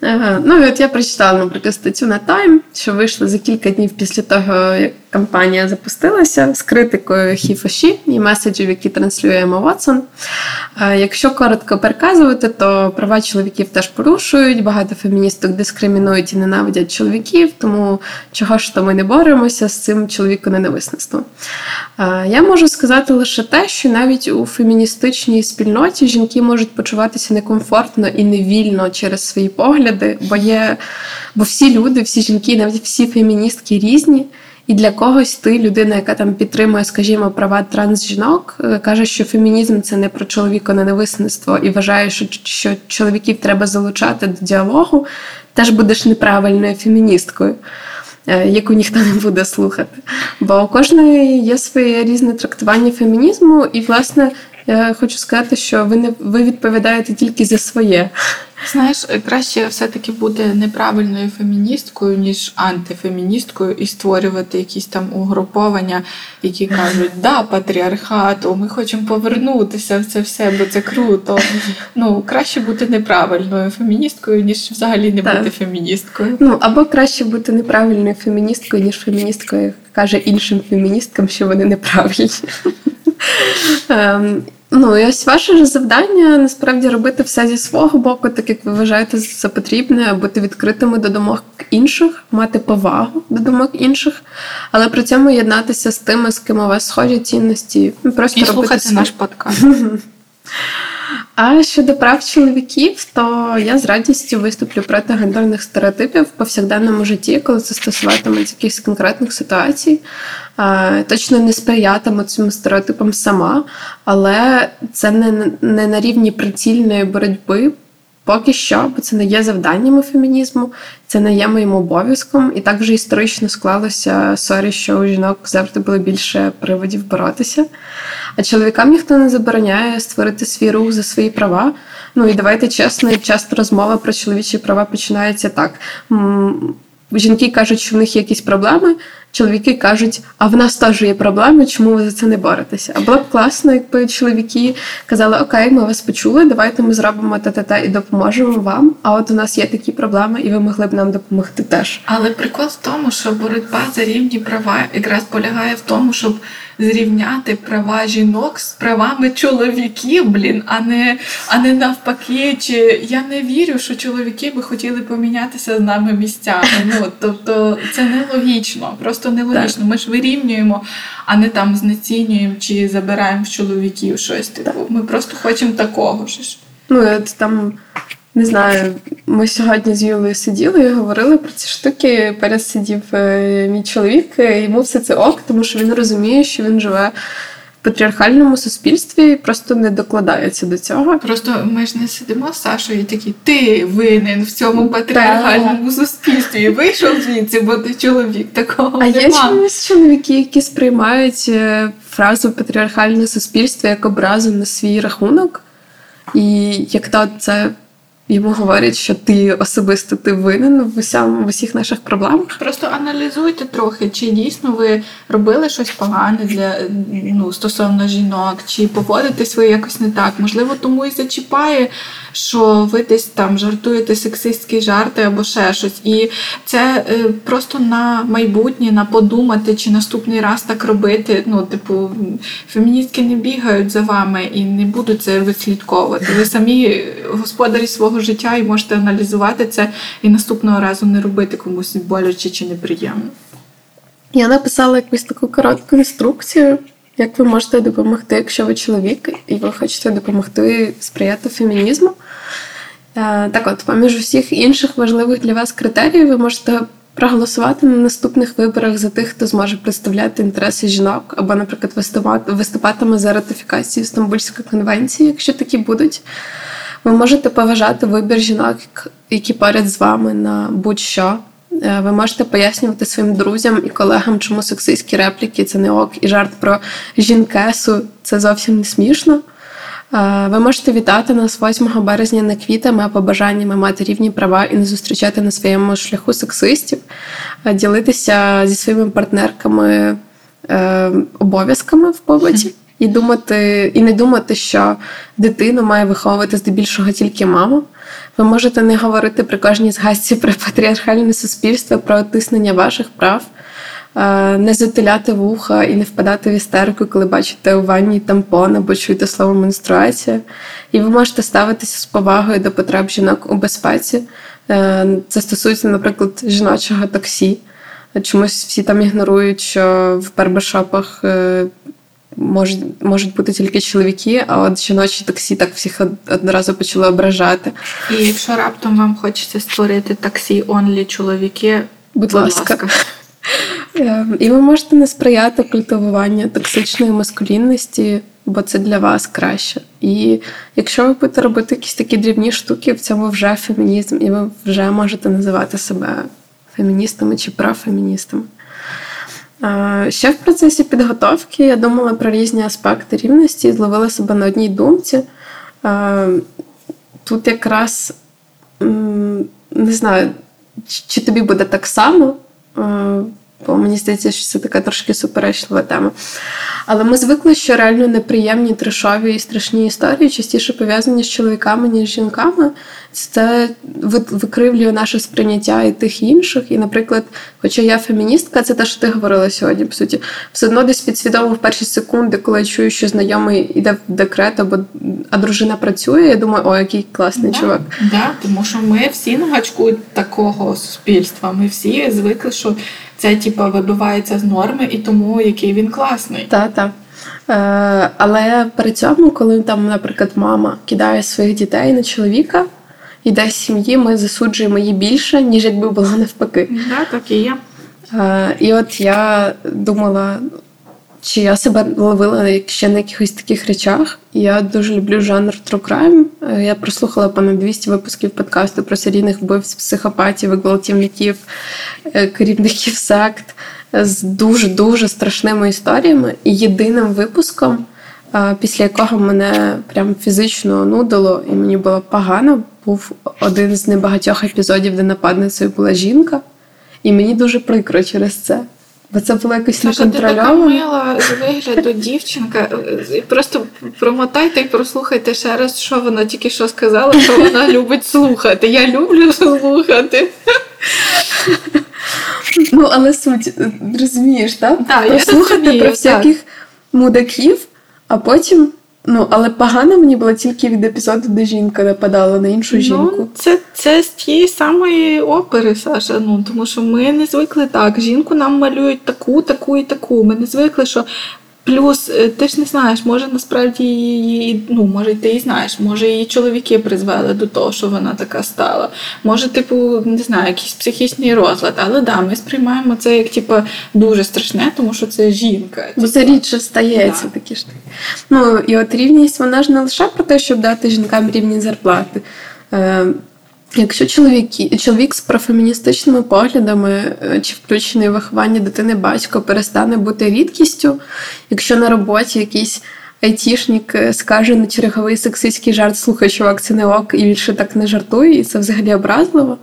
Ага. Ну і от я прочитала, наприклад, статтю на Time, що вийшла за кілька днів після того, як кампанія запустилася з критикою хіфаші і меседжів, які транслює Ема. Якщо коротко переказувати, то права чоловіків теж порушують, багато феміністок дискримінують і ненавидять чоловіків, тому чого ж то ми не боремося з цим чоловіконенависництвом. Я можу сказати лише те, що навіть у феміністичній спільноті жінки можуть почуватися некомфортно і невільно через свої погляди, бо є, бо всі люди, всі жінки, навіть всі феміністки різні. І для когось ти, людина, яка там підтримує, скажімо, права трансжінок, е, каже, що фемінізм це не про чоловіконенависництво і вважає, що, що чоловіків треба залучати до діалогу, теж будеш неправильною феміністкою. Е, яку ніхто не буде слухати. Бо у кожної є своє різне трактування фемінізму, і, власне, я хочу сказати, що ви не ви відповідаєте тільки за своє. Знаєш, краще все-таки бути неправильною феміністкою, ніж антифеміністкою, і створювати якісь там угруповання, які кажуть, да, патріархату, ми хочемо повернутися в це все, бо це круто. Ну, краще бути неправильною феміністкою, ніж взагалі не так. бути феміністкою. Ну або краще бути неправильною феміністкою, ніж феміністкою, яка каже іншим феміністкам, що вони неправильні. Ну, і ось ваше завдання насправді робити все зі свого боку, так як ви вважаєте за потрібне, бути відкритими до думок інших, мати повагу до думок інших, але при цьому єднатися з тими, з ким у вас схожі цінності. Просто і робити слухати свій. наш подкаст. А щодо прав чоловіків, то я з радістю виступлю проти гендерних стереотипів в повсякденному житті, коли це стосуватиметься якихось конкретних ситуацій. Точно не сприятиму цим стереотипам сама, але це не, не на рівні прицільної боротьби. Поки що, бо це не є завданнями фемінізму, це не є моїм обов'язком, і так вже історично склалося sorry, що у жінок завжди було більше приводів боротися. А чоловікам ніхто не забороняє створити свій рух за свої права. Ну і давайте чесно, часто розмова про чоловічі права починається так. Жінки кажуть, що в них є якісь проблеми. Чоловіки кажуть, а в нас теж є проблеми, чому ви за це не боретеся? А було б класно, якби чоловіки казали, окей, ми вас почули, давайте ми зробимо та-та-та і допоможемо вам. А от у нас є такі проблеми, і ви могли б нам допомогти теж. Але прикол в тому, що боротьба за рівні права якраз полягає в тому, щоб зрівняти права жінок з правами чоловіків, блін, а не а не навпаки. Чи я не вірю, що чоловіки би хотіли помінятися з нами місцями. Ну тобто це нелогічно, просто нелогічно. Ми ж вирівнюємо, а не там знецінюємо чи забираємо в чоловіків щось. Типу, ми просто хочемо такого ж. Ну, от там не знаю, ми сьогодні з Юлею сиділи і говорили про ці штуки. Перед сидів е, мій чоловік, йому все це ок, тому що він розуміє, що він живе патріархальному суспільстві просто не докладається до цього. Просто ми ж не сидимо з Сашою і такі, ти винен в цьому патріархальному суспільстві. Вийшов звідси, бо ти чоловік такого. А нема. є чомусь чоловіки, які сприймають е, фразу патріархальне суспільство як образу на свій рахунок. І як то це йому говорять, що ти особисто ти винен в усям в усіх наших проблемах. Просто аналізуйте трохи, чи дійсно ви робили щось погане для ну стосовно жінок, чи поводитесь ви якось не так. Можливо, тому і зачіпає, що ви десь там жартуєте сексистські жарти або ще щось. І це е, просто на майбутнє, на подумати, чи наступний раз так робити. Ну, типу, феміністки не бігають за вами і не будуть це вислідковувати. Ви самі господарі свого свого життя і можете аналізувати це і наступного разу не робити комусь боляче чи неприємно. Я написала якусь таку коротку інструкцію, як ви можете допомогти, якщо ви чоловік, і ви хочете допомогти сприяти фемінізму. Е, так от, поміж усіх інших важливих для вас критеріїв, ви можете проголосувати на наступних виборах за тих, хто зможе представляти інтереси жінок, або, наприклад, виступатиме за ратифікацію Стамбульської конвенції, якщо такі будуть. Ви можете поважати вибір жінок, які поряд з вами на будь-що. Е, ви можете пояснювати своїм друзям і колегам, чому сексистські репліки це не ок, і жарт про жінкесу це зовсім не смішно. Е, ви можете вітати нас 8 березня не квітами, а побажаннями мати рівні права і не зустрічати на своєму шляху сексистів, ділитися зі своїми партнерками е, обов'язками в побуті і думати, і не думати, що дитину має виховувати здебільшого тільки мама. Ви можете не говорити при кожній згадці про патріархальне суспільство, про тиснення ваших прав, е, не затиляти вуха і не впадати в істерику, коли бачите у ванні тампон або чуєте слово менструація. І ви можете ставитися з повагою до потреб жінок у безпеці. Е, це стосується, наприклад, жіночого таксі. Чомусь всі там ігнорують, що в барбершопах е, можуть можуть бути тільки чоловіки, а от жіночі таксі так всіх одразу почали ображати. І якщо раптом вам хочеться створити таксі онлі чоловіки, будь, будь ласка. ласка. Е, і ви можете не сприяти культивуванню токсичної маскулінності, бо це для вас краще. І якщо ви будете робити якісь такі дрібні штуки, в цьому вже фемінізм, і ви вже можете називати себе феміністами чи профеміністами. Ще в процесі підготовки я думала про різні аспекти рівності і зловила себе на одній думці. Тут якраз не знаю, чи тобі буде так само, бо мені здається, що це така трошки суперечлива тема. Але ми звикли, що реально неприємні трешові і страшні історії частіше пов'язані з чоловіками, ніж з жінками. Це викривлює наше сприйняття і тих інших. І, наприклад, хоча я феміністка, це те, що ти говорила сьогодні, по суті, все одно десь підсвідомо в перші секунди, коли я чую, що знайомий йде в декрет, або а дружина працює, я думаю, о, який класний да, чувак. Да, тому що ми всі на гачку такого суспільства. Ми всі звикли, що це типу, вибивається з норми, і тому який він класний. Так, так. Е, але при цьому, коли там, наприклад, мама кидає своїх дітей на чоловіка, іде з сім'ї, ми засуджуємо її більше, ніж якби було навпаки. Да, так і є. Е, і от я думала, чи я себе ловила ще на якихось таких речах. Я дуже люблю жанр True Crime. Е, я прослухала понад 200 випусків подкасту про серійних вбивців, психопатів, гвалтівників, е, керівників сект з дуже-дуже страшними історіями. І єдиним випуском, е, після якого мене прям фізично нудило, і мені було погано, був один з небагатьох епізодів, де нападницею була жінка. І мені дуже прикро через це. Бо це було якось неконтрольовано. Ти така мила з вигляду дівчинка. Просто промотайте і прослухайте ще раз, що вона тільки що сказала, що вона любить слухати. Я люблю слухати. Ну, але суть, розумієш, так? Да, Прослухати про всяких мудаків, а потім Ну, але погано мені було тільки від епізоду, де жінка нападала на іншу ну, жінку. Ну, Це це з тієї самої опери, Саша. Ну тому що ми не звикли так. Жінку нам малюють таку, таку і таку. Ми не звикли, що Плюс е, ти ж не знаєш, може насправді її, ну може ти і знаєш, може її чоловіки призвели до того, що вона така стала. Може, типу, не знаю, якийсь психічний розлад. Але да, ми сприймаємо це як типу, дуже страшне, тому що це жінка. Бо це рідше стається да. такі ж. Ну і от рівність вона ж не лише про те, щоб дати жінкам рівні зарплати. Якщо чоловік, чоловік з профеміністичними поглядами е, чи включений виховання дитини батько перестане бути рідкістю, якщо на роботі якийсь айтішник е, скаже на черговий сексистський жарт, слухай, чувак, це не ок, і більше так не жартує, і це взагалі образливо.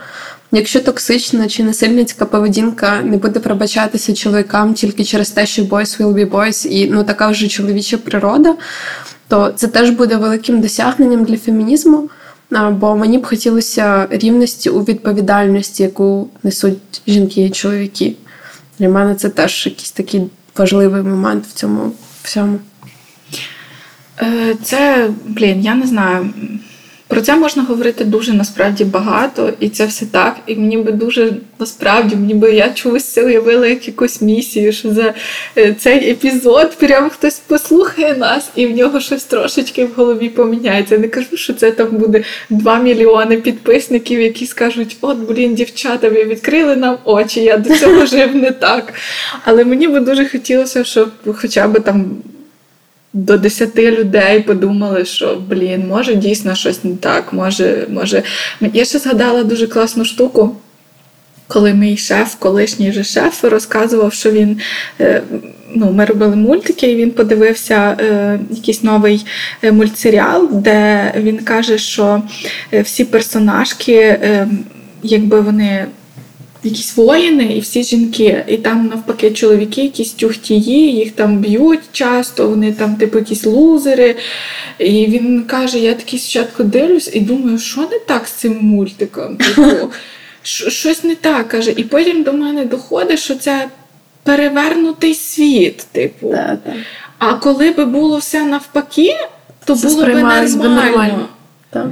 Якщо токсична чи насильницька поведінка не буде пробачатися чоловікам тільки через те, що boys will be boys, і ну така вже чоловіча природа, то це теж буде великим досягненням для фемінізму. Бо мені б хотілося рівності у відповідальності, яку несуть жінки і чоловіки. Для мене це теж якийсь такий важливий момент в цьому всьому. Е, це, блін, я не знаю. Про це можна говорити дуже насправді багато, і це все так. І мені би дуже насправді мені би я чогось уявила як якусь місію, що за е, цей епізод прямо хтось послухає нас, і в нього щось трошечки в голові поміняється. Я не кажу, що це там буде 2 мільйони підписників, які скажуть: От, блін, дівчата, ви відкрили нам очі, я до цього жив не так. Але мені би дуже хотілося, щоб хоча б там до десяти людей подумали, що блін, може дійсно щось не так. Може, може. Я ще згадала дуже класну штуку. Коли мій шеф, колишній же шеф, розказував, що він е, ну, ми робили мультики, і він подивився е, якийсь новий е, мультсеріал, де він каже, що всі персонажки, якби вони якісь воїни і всі жінки. І там навпаки чоловіки, якісь тюхтії, їх там б'ють часто, вони там, типу, якісь лузери. І він каже: я такий спочатку дивлюсь і думаю, що не так з цим мультиком? Типу, щось не так каже. І потім до мене доходить, що це перевернутий світ. типу. Да, да. А коли би було все навпаки, то це було б нормально. Би нормально. Так.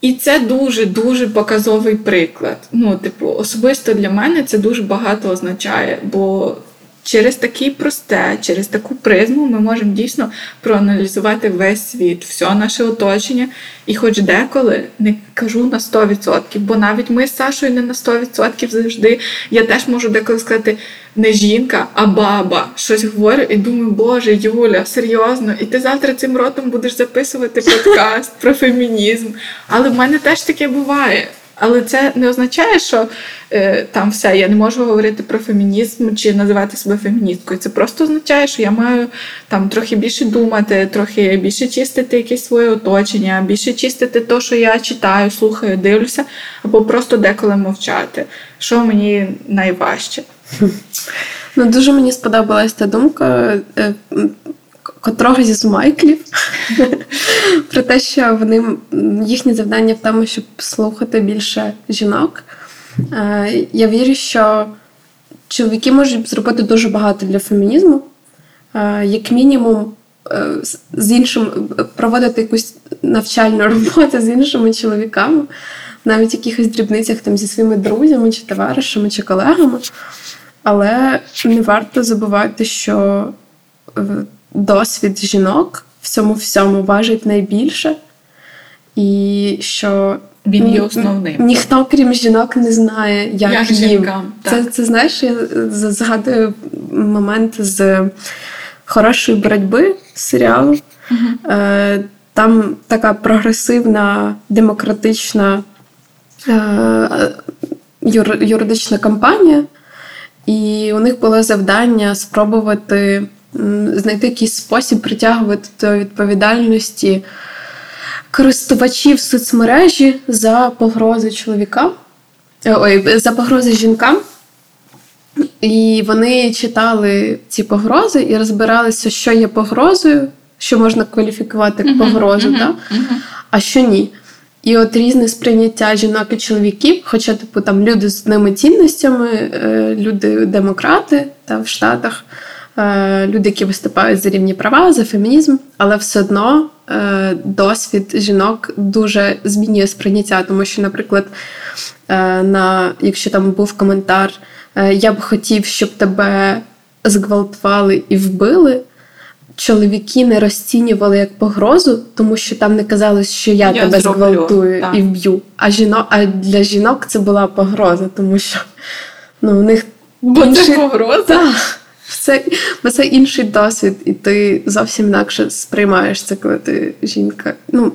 І це дуже-дуже показовий приклад. Ну, типу, особисто для мене це дуже багато означає, бо через таке просте, через таку призму ми можемо дійсно проаналізувати весь світ, все наше оточення. І хоч деколи не кажу на 100%, бо навіть ми з Сашою не на 100% завжди. Я теж можу деколи сказати не жінка, а баба. Щось говорю і думаю, Боже, Юля, серйозно, і ти завтра цим ротом будеш записувати подкаст про фемінізм. Але в мене теж таке буває. Але це не означає, що е, там все, я не можу говорити про фемінізм чи називати себе феміністкою. Це просто означає, що я маю там трохи більше думати, трохи більше чистити якесь своє оточення, більше чистити те, що я читаю, слухаю, дивлюся, або просто деколи мовчати. Що мені найважче. Ну, Дуже мені сподобалась та думка е, котрого зі Майклів про те, що вони їхнє завдання в тому, щоб слухати більше жінок. Е, я вірю, що чоловіки можуть зробити дуже багато для фемінізму, е, як мінімум. З іншим проводити якусь навчальну роботу з іншими чоловіками, навіть в якихось дрібницях там зі своїми друзями, чи товаришами, чи колегами. Але не варто забувати, що е, досвід жінок в цьому всьому важить найбільше, і що він є основним. Ніхто, крім жінок, не знає, як, як їм. Жінкам, це, це знаєш, я згадую момент з хорошої боротьби серіалу. Угу. Там така прогресивна, демократична е, юридична кампанія. І у них було завдання спробувати знайти якийсь спосіб притягувати до відповідальності користувачів соцмережі за погрози чоловікам, е, ой, за погрози жінкам. І вони читали ці погрози і розбиралися, що є погрозою, що можна кваліфікувати як погрозу, uh-huh, uh-huh. а що ні. І от різне сприйняття жінок і чоловіків, хоча, типу, там люди з одними цінностями, е, люди-демократи та в Штатах, люди, які виступають за рівні права, за фемінізм, але все одно е, досвід жінок дуже змінює сприйняття, тому що, наприклад, на якщо там був коментар, я б хотів, щоб тебе зґвалтували і вбили чоловіки не розцінювали як погрозу, тому що там не казали, що я, я тебе зґвалтую і вб'ю. А жінок, а для жінок це була погроза, тому що ну, у них Бо інший... це погроза. Так. Це, це інший досвід, і ти зовсім інакше сприймаєш це, коли ти жінка. Ну,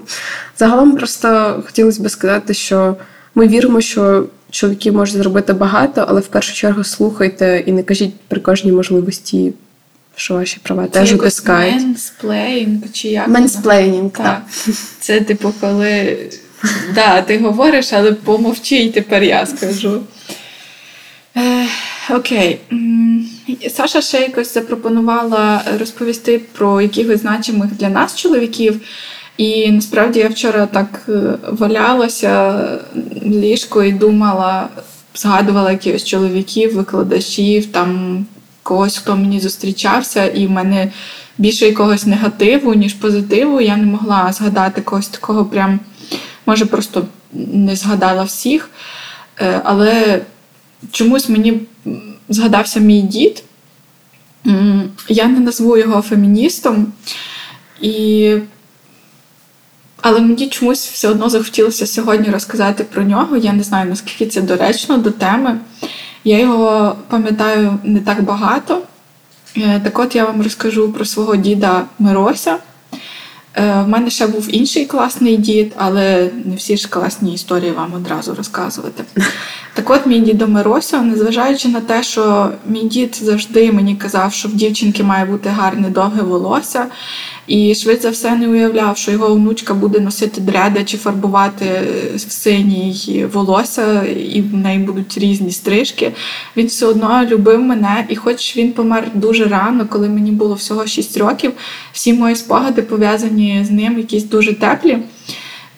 Загалом просто хотілося б сказати, що ми віримо, що чоловіки можуть зробити багато, але в першу чергу слухайте і не кажіть при кожній можливості що ваші права це теж утискають. Менсплейнг чи як? Менсплейнінг, так. так. Це типу, коли да, ти говориш, але помовчи, і тепер я скажу. Е, Окей. Саша ще якось запропонувала розповісти про якихось значимих для нас чоловіків. І насправді я вчора так е, валялася в ліжку і думала, згадувала якихось чоловіків, викладачів, там когось, хто мені зустрічався, і в мене більше якогось негативу, ніж позитиву. Я не могла згадати когось такого, прям, може, просто не згадала всіх. Е, але чомусь мені згадався мій дід. Я не назву його феміністом. І... Але мені чомусь все одно захотілося сьогодні розказати про нього. Я не знаю, наскільки це доречно до теми. Я його пам'ятаю не так багато. Е, так от я вам розкажу про свого діда Мирося. Е, в мене ще був інший класний дід, але не всі ж класні історії вам одразу розказувати. Так от, мій дідо Мирося, незважаючи на те, що мій дід завжди мені казав, що в дівчинки має бути гарне довге волосся, І швидше все не уявляв, що його внучка буде носити дреда чи фарбувати в синій волосся, і в неї будуть різні стрижки. Він все одно любив мене, і хоч він помер дуже рано, коли мені було всього 6 років, всі мої спогади пов'язані з ним, якісь дуже теплі.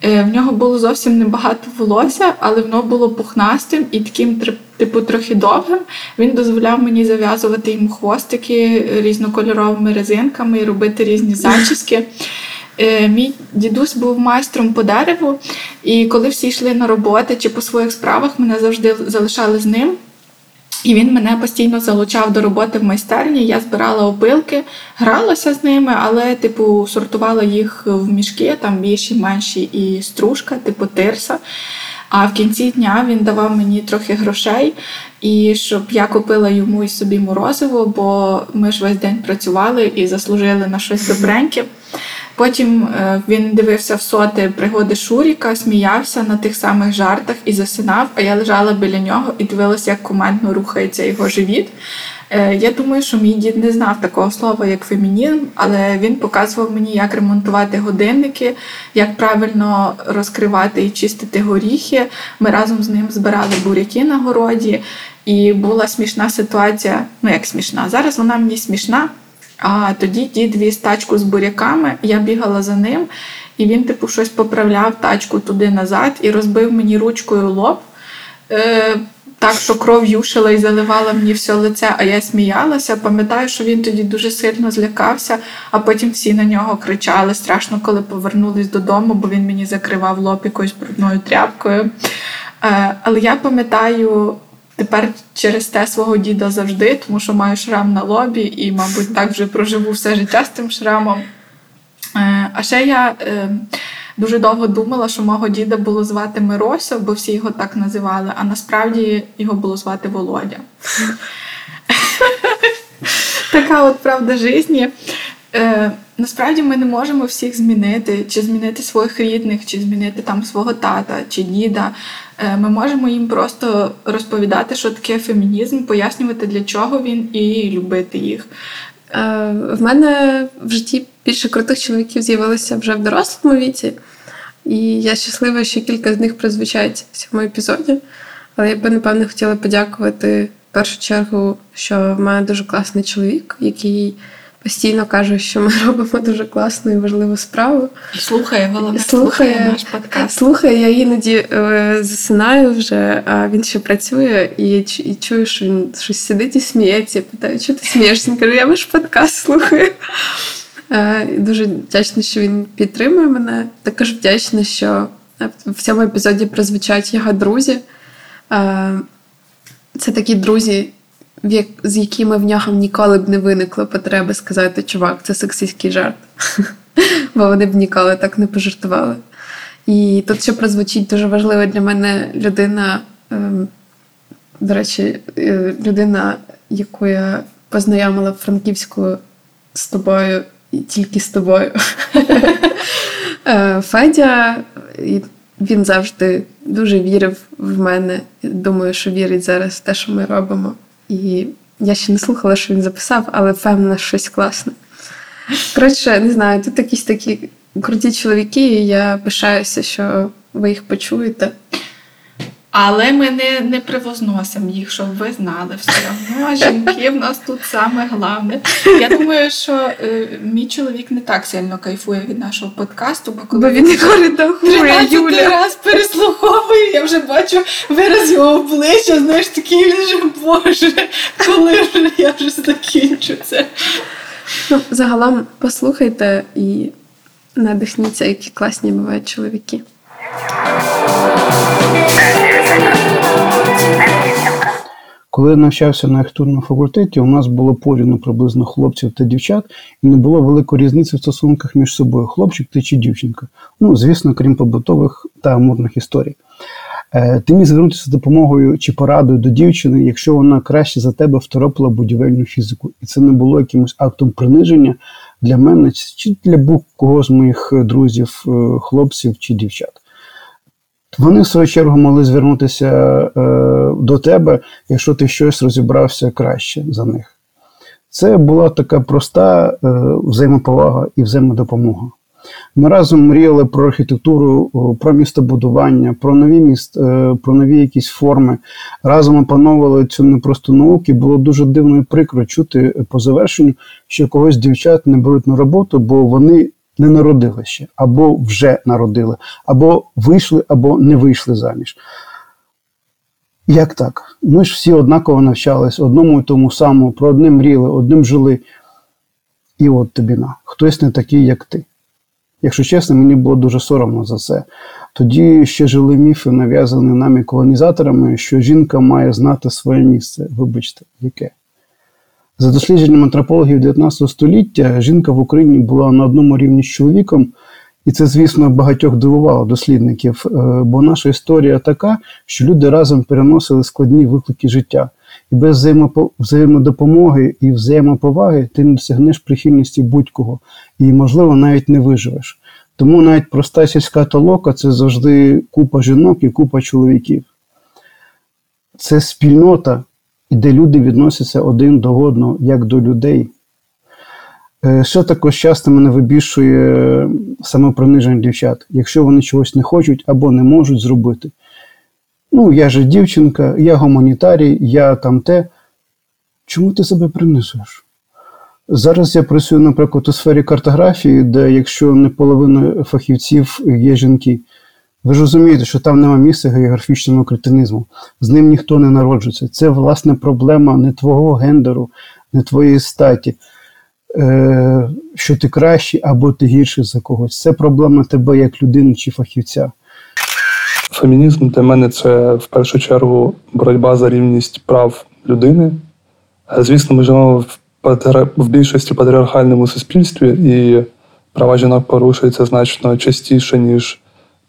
Е, в нього було зовсім небагато волосся, але воно було пухнастим і таким, типу, трохи довгим. Він дозволяв мені зав'язувати йому хвостики різнокольоровими резинками і робити різні зачіски. Е, мій дідусь був майстром по дереву, і коли всі йшли на роботи чи по своїх справах, мене завжди залишали з ним. І він мене постійно залучав до роботи в майстерні. Я збирала опилки, гралася з ними, але, типу, сортувала їх в мішки, там більші, менші і стружка, типу тирса. А в кінці дня він давав мені трохи грошей, і щоб я купила йому і собі морозиво, бо ми ж весь день працювали і заслужили на щось добреньке. Потім е, він дивився в соти пригоди Шуріка, сміявся на тих самих жартах і засинав, а я лежала біля нього і дивилася, як командно рухається його живіт. Е, я думаю, що мій дід не знав такого слова, як фемінізм, але він показував мені, як ремонтувати годинники, як правильно розкривати і чистити горіхи. Ми разом з ним збирали буряки на городі, і була смішна ситуація. Ну як смішна, зараз вона мені смішна. А тоді дід віз тачку з буряками, я бігала за ним, і він, типу, щось поправляв тачку туди назад і розбив мені ручкою лоб. Е, Так, що кров юшила і заливала мені все лице, а я сміялася. Пам'ятаю, що він тоді дуже сильно злякався, а потім всі на нього кричали страшно, коли повернулись додому, бо він мені закривав лоб якоюсь брудною тряпкою. Е, Але я пам'ятаю Тепер через те свого діда завжди, тому що маю шрам на лобі і, мабуть, так вже проживу все життя з тим шрамом. Е, а ще я е, дуже довго думала, що мого діда було звати Мирося, бо всі його так називали, а насправді його було звати Володя. Така от правда житті. Насправді ми не можемо всіх змінити, чи змінити своїх рідних, чи змінити там свого тата чи діда. Е, ми можемо їм просто розповідати, що таке фемінізм, пояснювати, для чого він, і любити їх. Е, в мене в житті більше крутих чоловіків з'явилося вже в дорослому віці, і я щаслива, що кілька з них прозвучать в цьому епізоді. Але я би, напевно, хотіла подякувати в першу чергу, що в мене дуже класний чоловік, який постійно каже, що ми робимо дуже класну і важливу справу. Слухає, головне, слухає, слухає наш подкаст. Слухає, я іноді е, засинаю вже, а він ще працює, і і чую, що він щось сидить і сміється. Питаю, що ти смієшся? Він каже, я ваш подкаст слухаю. Е, дуже вдячна, що він підтримує мене. Також вдячна, що в цьому епізоді прозвучать його друзі. Е, це такі друзі, з якими в нього ніколи б не виникло потреби сказати, чувак, це сексистський жарт. Бо вони б ніколи так не пожартували. І тут ще прозвучить дуже важлива для мене людина, ем, до речі, е, людина, яку я познайомила в Франківську з тобою і тільки з тобою. Е, Федя, він завжди дуже вірив в мене. Думаю, що вірить зараз в те, що ми робимо. І я ще не слухала, що він записав, але впевнена, щось класне. Коротше, не знаю, тут якісь такі круті чоловіки, і я пишаюся, що ви їх почуєте. Але ми не не привозносимо їх, щоб ви знали все одно. Жінки в нас тут саме головне. Я думаю, що е, мій чоловік не так сильно кайфує від нашого подкасту, бо коли бо він його редагує, Юля. раз переслуховує, я вже бачу вираз його обличчя, знаєш, такий він же Боже, коли вже я вже закінчу це. Ну, Загалом послухайте і надихніться, які класні бувають чоловіки. Коли я навчався на архітектурному факультеті, у нас було порівну приблизно хлопців та дівчат, і не було великої різниці в стосунках між собою хлопчик ти чи дівчинка. Ну, звісно, крім побутових та амурних історій. Е, ти міг звернутися з допомогою чи порадою до дівчини, якщо вона краще за тебе второпила будівельну фізику, і це не було якимось актом приниження для мене чи для будь-кого з моїх друзів, е, хлопців чи дівчат. Вони, в свою чергу, могли звернутися е, до тебе, якщо ти щось розібрався краще за них. Це була така проста е, взаємоповага і взаємодопомога. Ми разом мріяли про архітектуру, про містобудування, про нові міст, е, про нові якісь форми. Разом опановували цю непросту науку. Було дуже дивно і прикро чути по завершенню, що когось дівчат не беруть на роботу, бо вони не народили ще, або вже народили, або вийшли, або не вийшли заміж. Як так? Ми ж всі однаково навчались, одному і тому самому, про одне мріяли, одним жили. І от тобі на. Хтось не такий, як ти. Якщо чесно, мені було дуже соромно за це. Тоді ще жили міфи, нав'язані нами колонізаторами, що жінка має знати своє місце. Вибачте, яке. За дослідженням антропологів 19 століття, жінка в Україні була на одному рівні з чоловіком, і це, звісно, багатьох дивувало дослідників. Е, бо наша історія така, що люди разом переносили складні виклики життя. І без взаємодопомоги і взаємоповаги ти не досягнеш прихильності будь-кого і, можливо, навіть не виживеш. Тому навіть проста сільська толока це завжди купа жінок і купа чоловіків. Це спільнота, де люди відносяться один до одного як до людей. Е, ще також часто мене вибільшує самоприниження дівчат, якщо вони чогось не хочуть або не можуть зробити. Ну, я же дівчинка, я гуманітарій, я там те. Чому ти себе принижуєш? Зараз я працюю, наприклад, у сфері картографії, де якщо не половина фахівців є жінки. Ви ж розумієте, що там нема місця географічному кретинизму. З ним ніхто не народжується. Це, власне, проблема не твого гендеру, не твоєї статі, е, що ти кращий або ти гірший за когось. Це проблема тебе як людини чи фахівця. Фемінізм для мене це в першу чергу боротьба за рівність прав людини. Звісно, ми живемо в в більшості патріархальному суспільстві, і права жінок порушуються значно частіше, ніж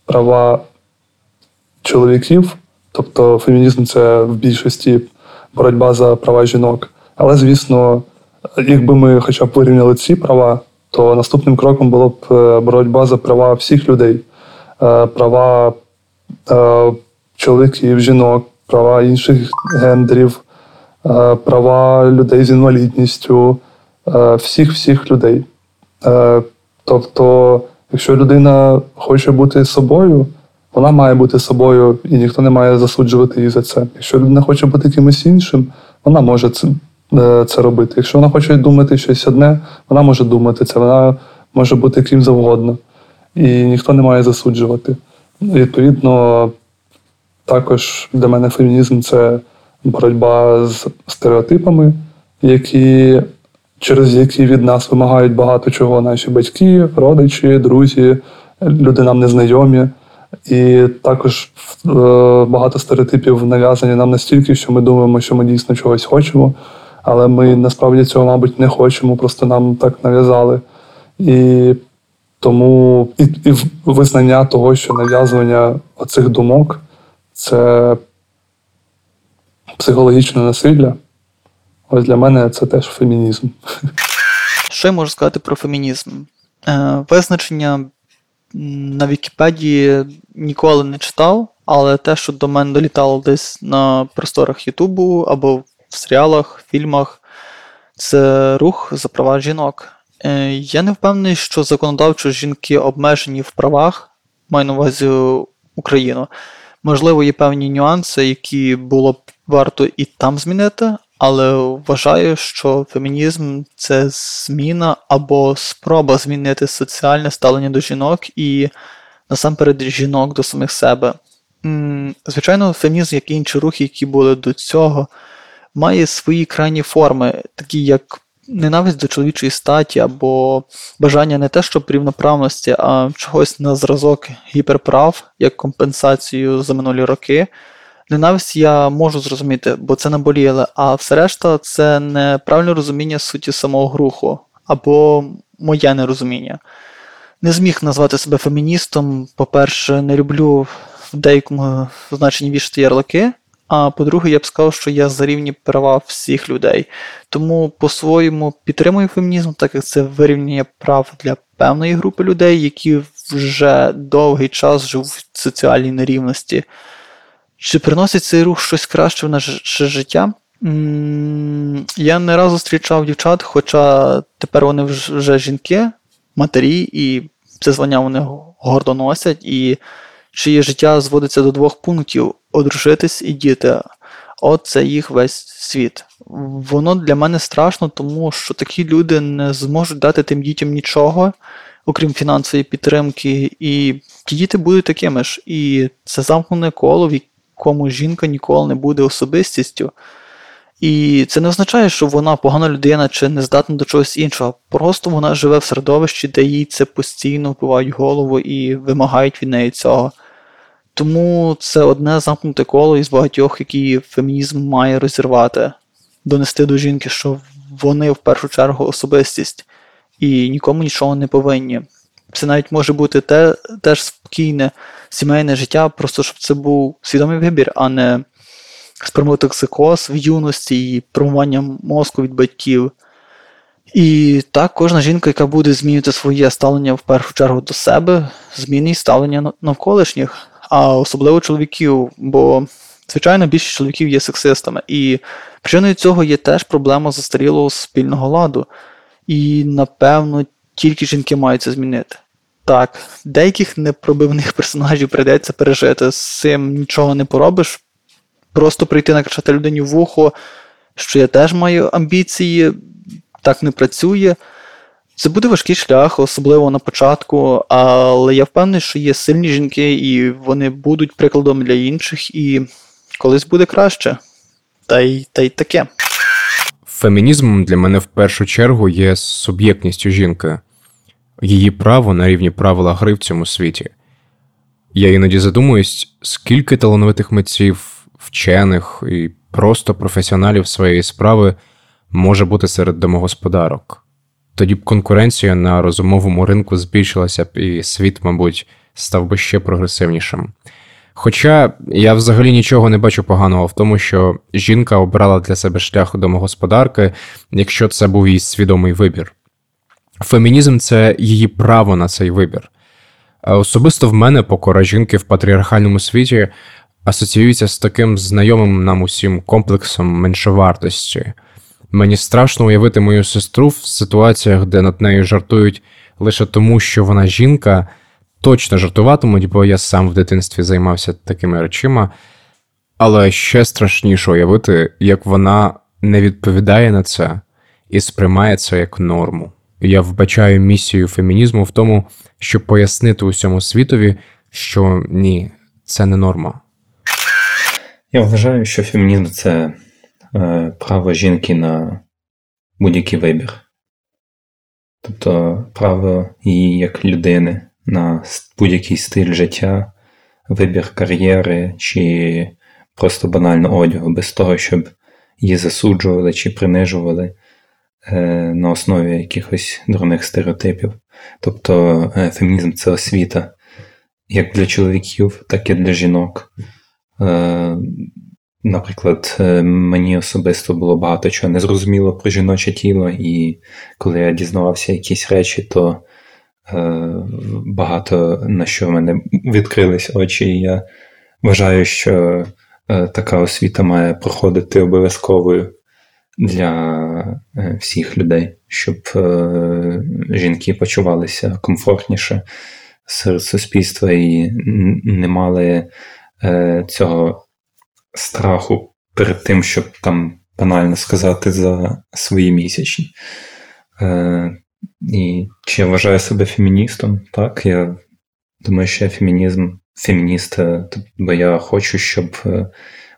права чоловіків. Тобто фемінізм це в більшості боротьба за права жінок. Але, звісно, якби ми хоча б порівняли ці права, то наступним кроком було б е, боротьба за права всіх людей, е, права е, чоловіків, жінок, права інших гендерів, права людей з інвалідністю, всіх-всіх людей. Тобто Якщо людина хоче бути собою, вона має бути собою, і ніхто не має засуджувати її за це. Якщо людина хоче бути кимось іншим, вона може це е, це робити. Якщо вона хоче думати щось одне, вона може думати це, вона може бути ким завгодно. І ніхто не має засуджувати. Відповідно, також для мене фемінізм це боротьба з стереотипами, які через які від нас вимагають багато чого наші батьки, родичі, друзі, люди нам незнайомі. І також е, багато стереотипів нав'язані нам настільки, що ми думаємо, що ми дійсно чогось хочемо, але ми насправді цього, мабуть, не хочемо, просто нам так нав'язали. І тому і, і визнання того, що нав'язування оцих думок це психологічне насилля. Ось для мене це теж фемінізм. Що я можу сказати про фемінізм? Е, Визначення на Вікіпедії ніколи не читав, але те, що до мене долітало десь на просторах Ютубу або в серіалах, фільмах, це рух за права жінок. Е, Я не впевнений, що законодавчо жінки обмежені в правах, маю на увазі Україну. Можливо, є певні нюанси, які було б варто і там змінити, але вважаю, що фемінізм це зміна або спроба змінити соціальне ставлення до жінок і насамперед жінок до самих себе. Звичайно, фемінізм, як і інші рухи, які були до цього, має свої крайні форми, такі як ненависть до чоловічої статі, або бажання не те, щоб рівноправності, а чогось на зразок гіперправ як компенсацію за минулі роки. Ненависть я можу зрозуміти, бо це наболіле, а все решта це неправильне розуміння суті самого руху або моє нерозуміння. Не зміг назвати себе феміністом. По-перше, не люблю в деякому значенні вішати ярлики. А по-друге, я б сказав, що я за рівні права всіх людей. Тому по-своєму підтримую фемінізм, так як це вирівняння прав для певної групи людей, які вже довгий час живуть в соціальній нерівності. Чи приносить цей рух щось краще в наше життя? Я не раз зустрічав дівчат, хоча тепер вони вже жінки, матері, і це звання вони гордо носять, і чиє життя зводиться до двох пунктів: одружитись і діти. От це їх весь світ. Воно для мене страшно, тому що такі люди не зможуть дати тим дітям нічого, окрім фінансової підтримки, і ті діти будуть такими ж. І це замкнене коло, в якому жінка ніколи не буде особистістю. І це не означає, що вона погана людина чи не здатна до чогось іншого. Просто вона живе в середовищі, де їй це постійно впивають голову і вимагають від неї цього. Тому це одне замкнуте коло із багатьох, які фемінізм має розірвати, донести до жінки, що вони в першу чергу особистість і нікому нічого не повинні. Це навіть може бути те, теж спокійне сімейне життя, просто щоб це був свідомий вибір, а не сперматоксикоз в юності і промування мозку від батьків. І так, кожна жінка, яка буде змінювати своє ставлення в першу чергу до себе, змінить ставлення навколишніх, а особливо чоловіків, бо, звичайно, більшість чоловіків є сексистами. І причиною цього є теж проблема застарілого спільного ладу. І, напевно, тільки жінки мають це змінити. Так, деяких непробивних персонажів прийдеться пережити, з цим нічого не поробиш. Просто прийти накричати людині в вухо, що я теж маю амбіції, так не працює. Це буде важкий шлях, особливо на початку, але я впевнений, що є сильні жінки, і вони будуть прикладом для інших, і колись буде краще. Та й та й таке. Фемінізмом для мене в першу чергу є суб'єктністю жінки, її право на рівні правила гри в цьому світі. Я іноді задумуюсь, скільки талановитих митців, вчених і просто професіоналів своєї справи може бути серед домогосподарок. Тоді б конкуренція на розумовому ринку збільшилася б, і світ, мабуть, став би ще прогресивнішим. Хоча я взагалі нічого не бачу поганого в тому, що жінка обрала для себе шлях домогосподарки, якщо це був її свідомий вибір. Фемінізм це її право на цей вибір. Особисто в мене покора жінки в патріархальному світі асоціюється з таким знайомим нам усім комплексом меншовартості. Мені страшно уявити мою сестру в ситуаціях, де над нею жартують лише тому, що вона жінка точно жартуватимуть, бо я сам в дитинстві займався такими речима. Але ще страшніше уявити, як вона не відповідає на це і сприймає це як норму. Я вбачаю місію фемінізму в тому, щоб пояснити усьому світові, що ні, це не норма. Я вважаю, що фемінізм це е, право жінки на будь-який вибір. Тобто право її як людини на будь-який стиль життя, вибір кар'єри чи просто банально одягу, без того, щоб її засуджували чи принижували на основі якихось дурних стереотипів. Тобто е, фемінізм це освіта як для чоловіків, так і для жінок. Е, наприклад, мені особисто було багато чого незрозуміло про жіноче тіло, і коли я дізнавався якісь речі, то Е, багато на що в мене відкрились очі. І я вважаю, що е, така освіта має проходити обов'язковою для е, всіх людей, щоб жінки почувалися комфортніше серед суспільства і не мали цього страху перед тим, щоб там банально сказати за свої місячні. І чи я вважаю себе феміністом? Так, я думаю, що я фемінізм, фемініст, е, бо я хочу, щоб е,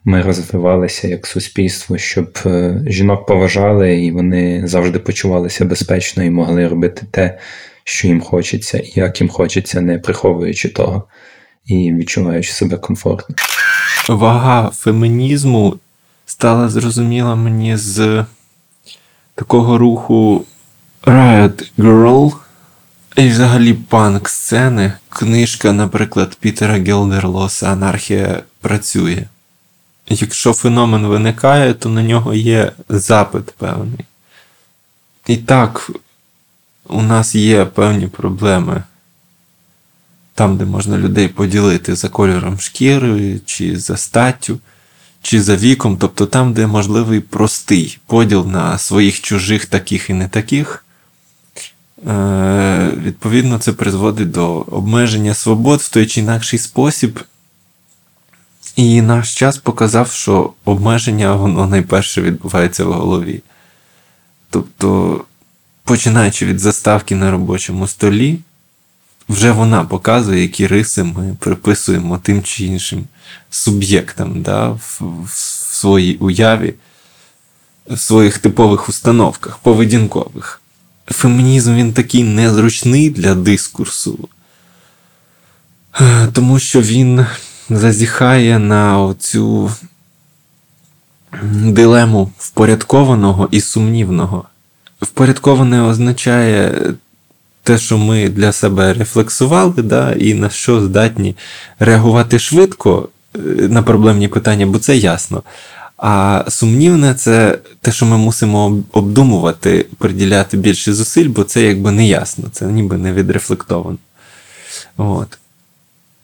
ми розвивалися як суспільство, щоб е, жінок поважали і вони завжди почувалися безпечно і могли робити те, що їм хочеться, і як їм хочеться, не приховуючи того і відчуваючи себе комфортно. Вага фемінізму стала зрозуміла мені з такого руху. Riot Girl і взагалі панк сцени. Книжка, наприклад, Пітера Гелдерлоса Анархія працює. Якщо феномен виникає, то на нього є запит певний. І так, у нас є певні проблеми. Там, де можна людей поділити за кольором шкіри, чи за статтю, чи за віком, тобто там, де можливий простий поділ на своїх чужих, таких і не таких. Е, Відповідно, це призводить до обмеження свобод в той чи інакший спосіб. І наш час показав, що обмеження воно найперше відбувається в голові. Тобто, починаючи від заставки на робочому столі, вже вона показує, які риси ми приписуємо тим чи іншим суб'єктам да, в, в своїй уяві, в своїх типових установках, поведінкових. Фемінізм він такий незручний для дискурсу, тому що він зазіхає на оцю дилему впорядкованого і сумнівного. Впорядковане означає те, що ми для себе рефлексували, да, і на що здатні реагувати швидко е, на проблемні питання, бо це ясно. А сумнівне це те, що ми мусимо обдумувати, приділяти більше зусиль, бо це якби не ясно, це ніби не відрефлектовано. От.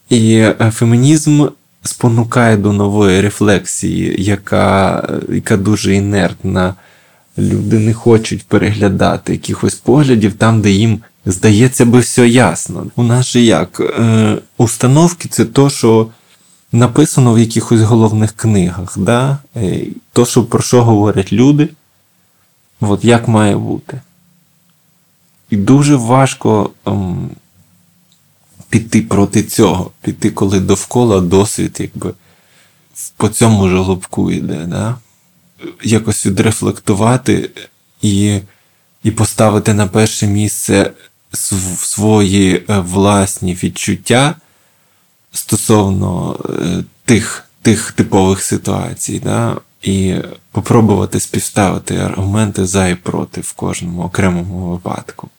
І е, фемінізм спонукає до нової рефлексії, яка, яка дуже інертна. Люди не хочуть переглядати якихось поглядів там, де їм здається би все ясно. У нас же як? Е, Установки це то, що написано в якихось головних книгах. Да? Е, то, що про що говорять люди, от як має бути. І дуже важко ем, піти проти цього, піти, коли довкола досвід якби по цьому жолобку йде. Да? Якось відрефлектувати і і поставити на перше місце свої е, власні відчуття стосовно е, тих тих типових ситуацій, да? і попробувати співставити аргументи за і проти в кожному окремому випадку.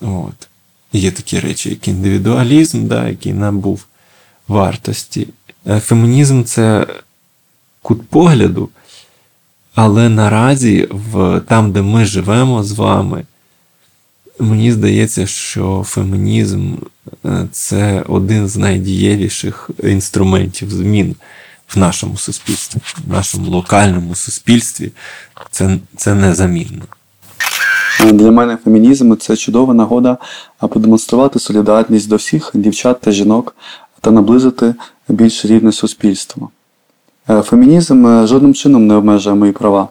От. Є такі речі, як індивідуалізм, да, який набув вартості. Е, фемінізм це кут погляду, але наразі, в, там, де ми живемо з вами, мені здається, що фемінізм е, це один з найдієвіших інструментів змін в нашому суспільстві, в нашому локальному суспільстві. Це, Це незамінно. Для мене фемінізм це чудова нагода продемонструвати солідарність до всіх дівчат та жінок та наблизити більш рівне суспільство. Е, фемінізм е, жодним чином не обмежує мої права.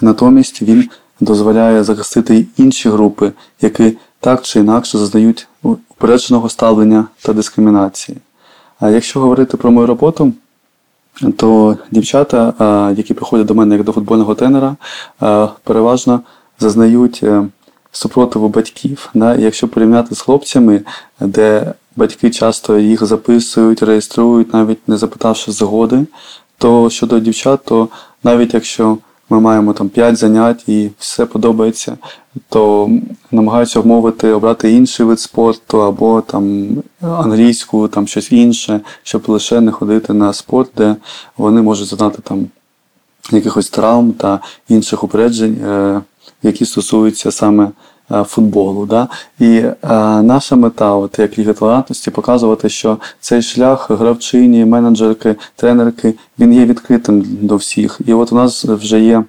Натомість він дозволяє захистити інші групи, які так чи інакше зазнають упередженого ставлення та дискримінації. А якщо говорити про мою роботу, то дівчата, які приходять до мене як до футбольного тренера, переважно зазнають е, супротиву батьків. Якщо порівняти з хлопцями, де батьки часто їх записують, реєструють, навіть не запитавши згоди, то щодо дівчат, то навіть якщо ми маємо там 5 занять і все подобається, то намагаються вмовити обрати інший вид спорту або там англійську, там щось інше, щоб лише не ходити на спорт, де вони можуть зазнати там якихось травм та інших упереджень, е, які стосуються саме е, футболу. Да? І е, наша мета, от як Ліга толерантності, показувати, що цей шлях гравчині, менеджерки, тренерки, він є відкритим до всіх. І от у нас вже є.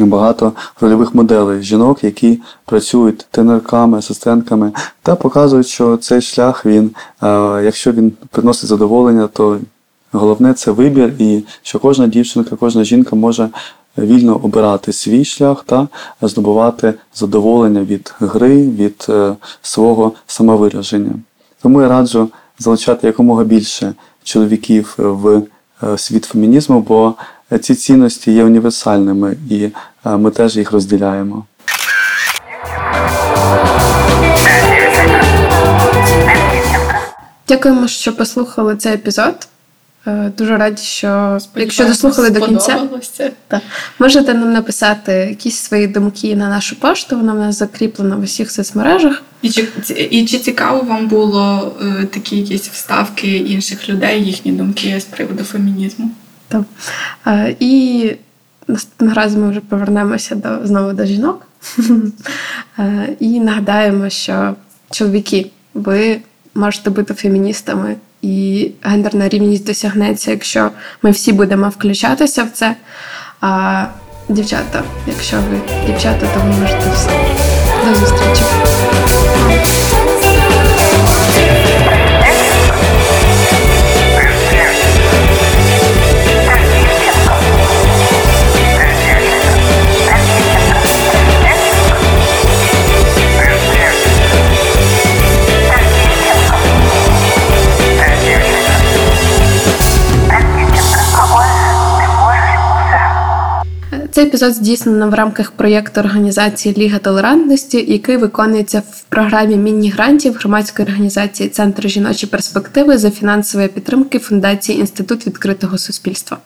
Багато рольових моделей жінок, які працюють тренерками, асистентками, та показують, що цей шлях, він, якщо він приносить задоволення, то головне це вибір, і що кожна дівчинка, кожна жінка може вільно обирати свій шлях та здобувати задоволення від гри, від е, свого самовираження. Тому я раджу залучати якомога більше чоловіків в е, світ фемінізму, бо ці цінності є універсальними і е, ми теж їх розділяємо. Дякуємо, що послухали цей епізод. Е, дуже раді, що якщо дослухали до кінця, так, можете нам написати якісь свої думки на нашу пошту. Вона в нас закріплена в усіх соцмережах. І чи і чи цікаво вам було е, такі якісь вставки інших людей, їхні думки з приводу фемінізму? Так. Е, і наступного разу ми вже повернемося до знову до жінок. е, і нагадаємо, що чоловіки, ви можете бути феміністами і гендерна рівність досягнеться, якщо ми всі будемо включатися в це. А дівчата, якщо ви дівчата, то ви можете все. До зустрічі. Цей епізод здійснено в рамках проєкту організації Ліга толерантності, який виконується в програмі міні-грантів громадської організації Центр жіночі перспективи за фінансової підтримки Фундації Інститут відкритого суспільства.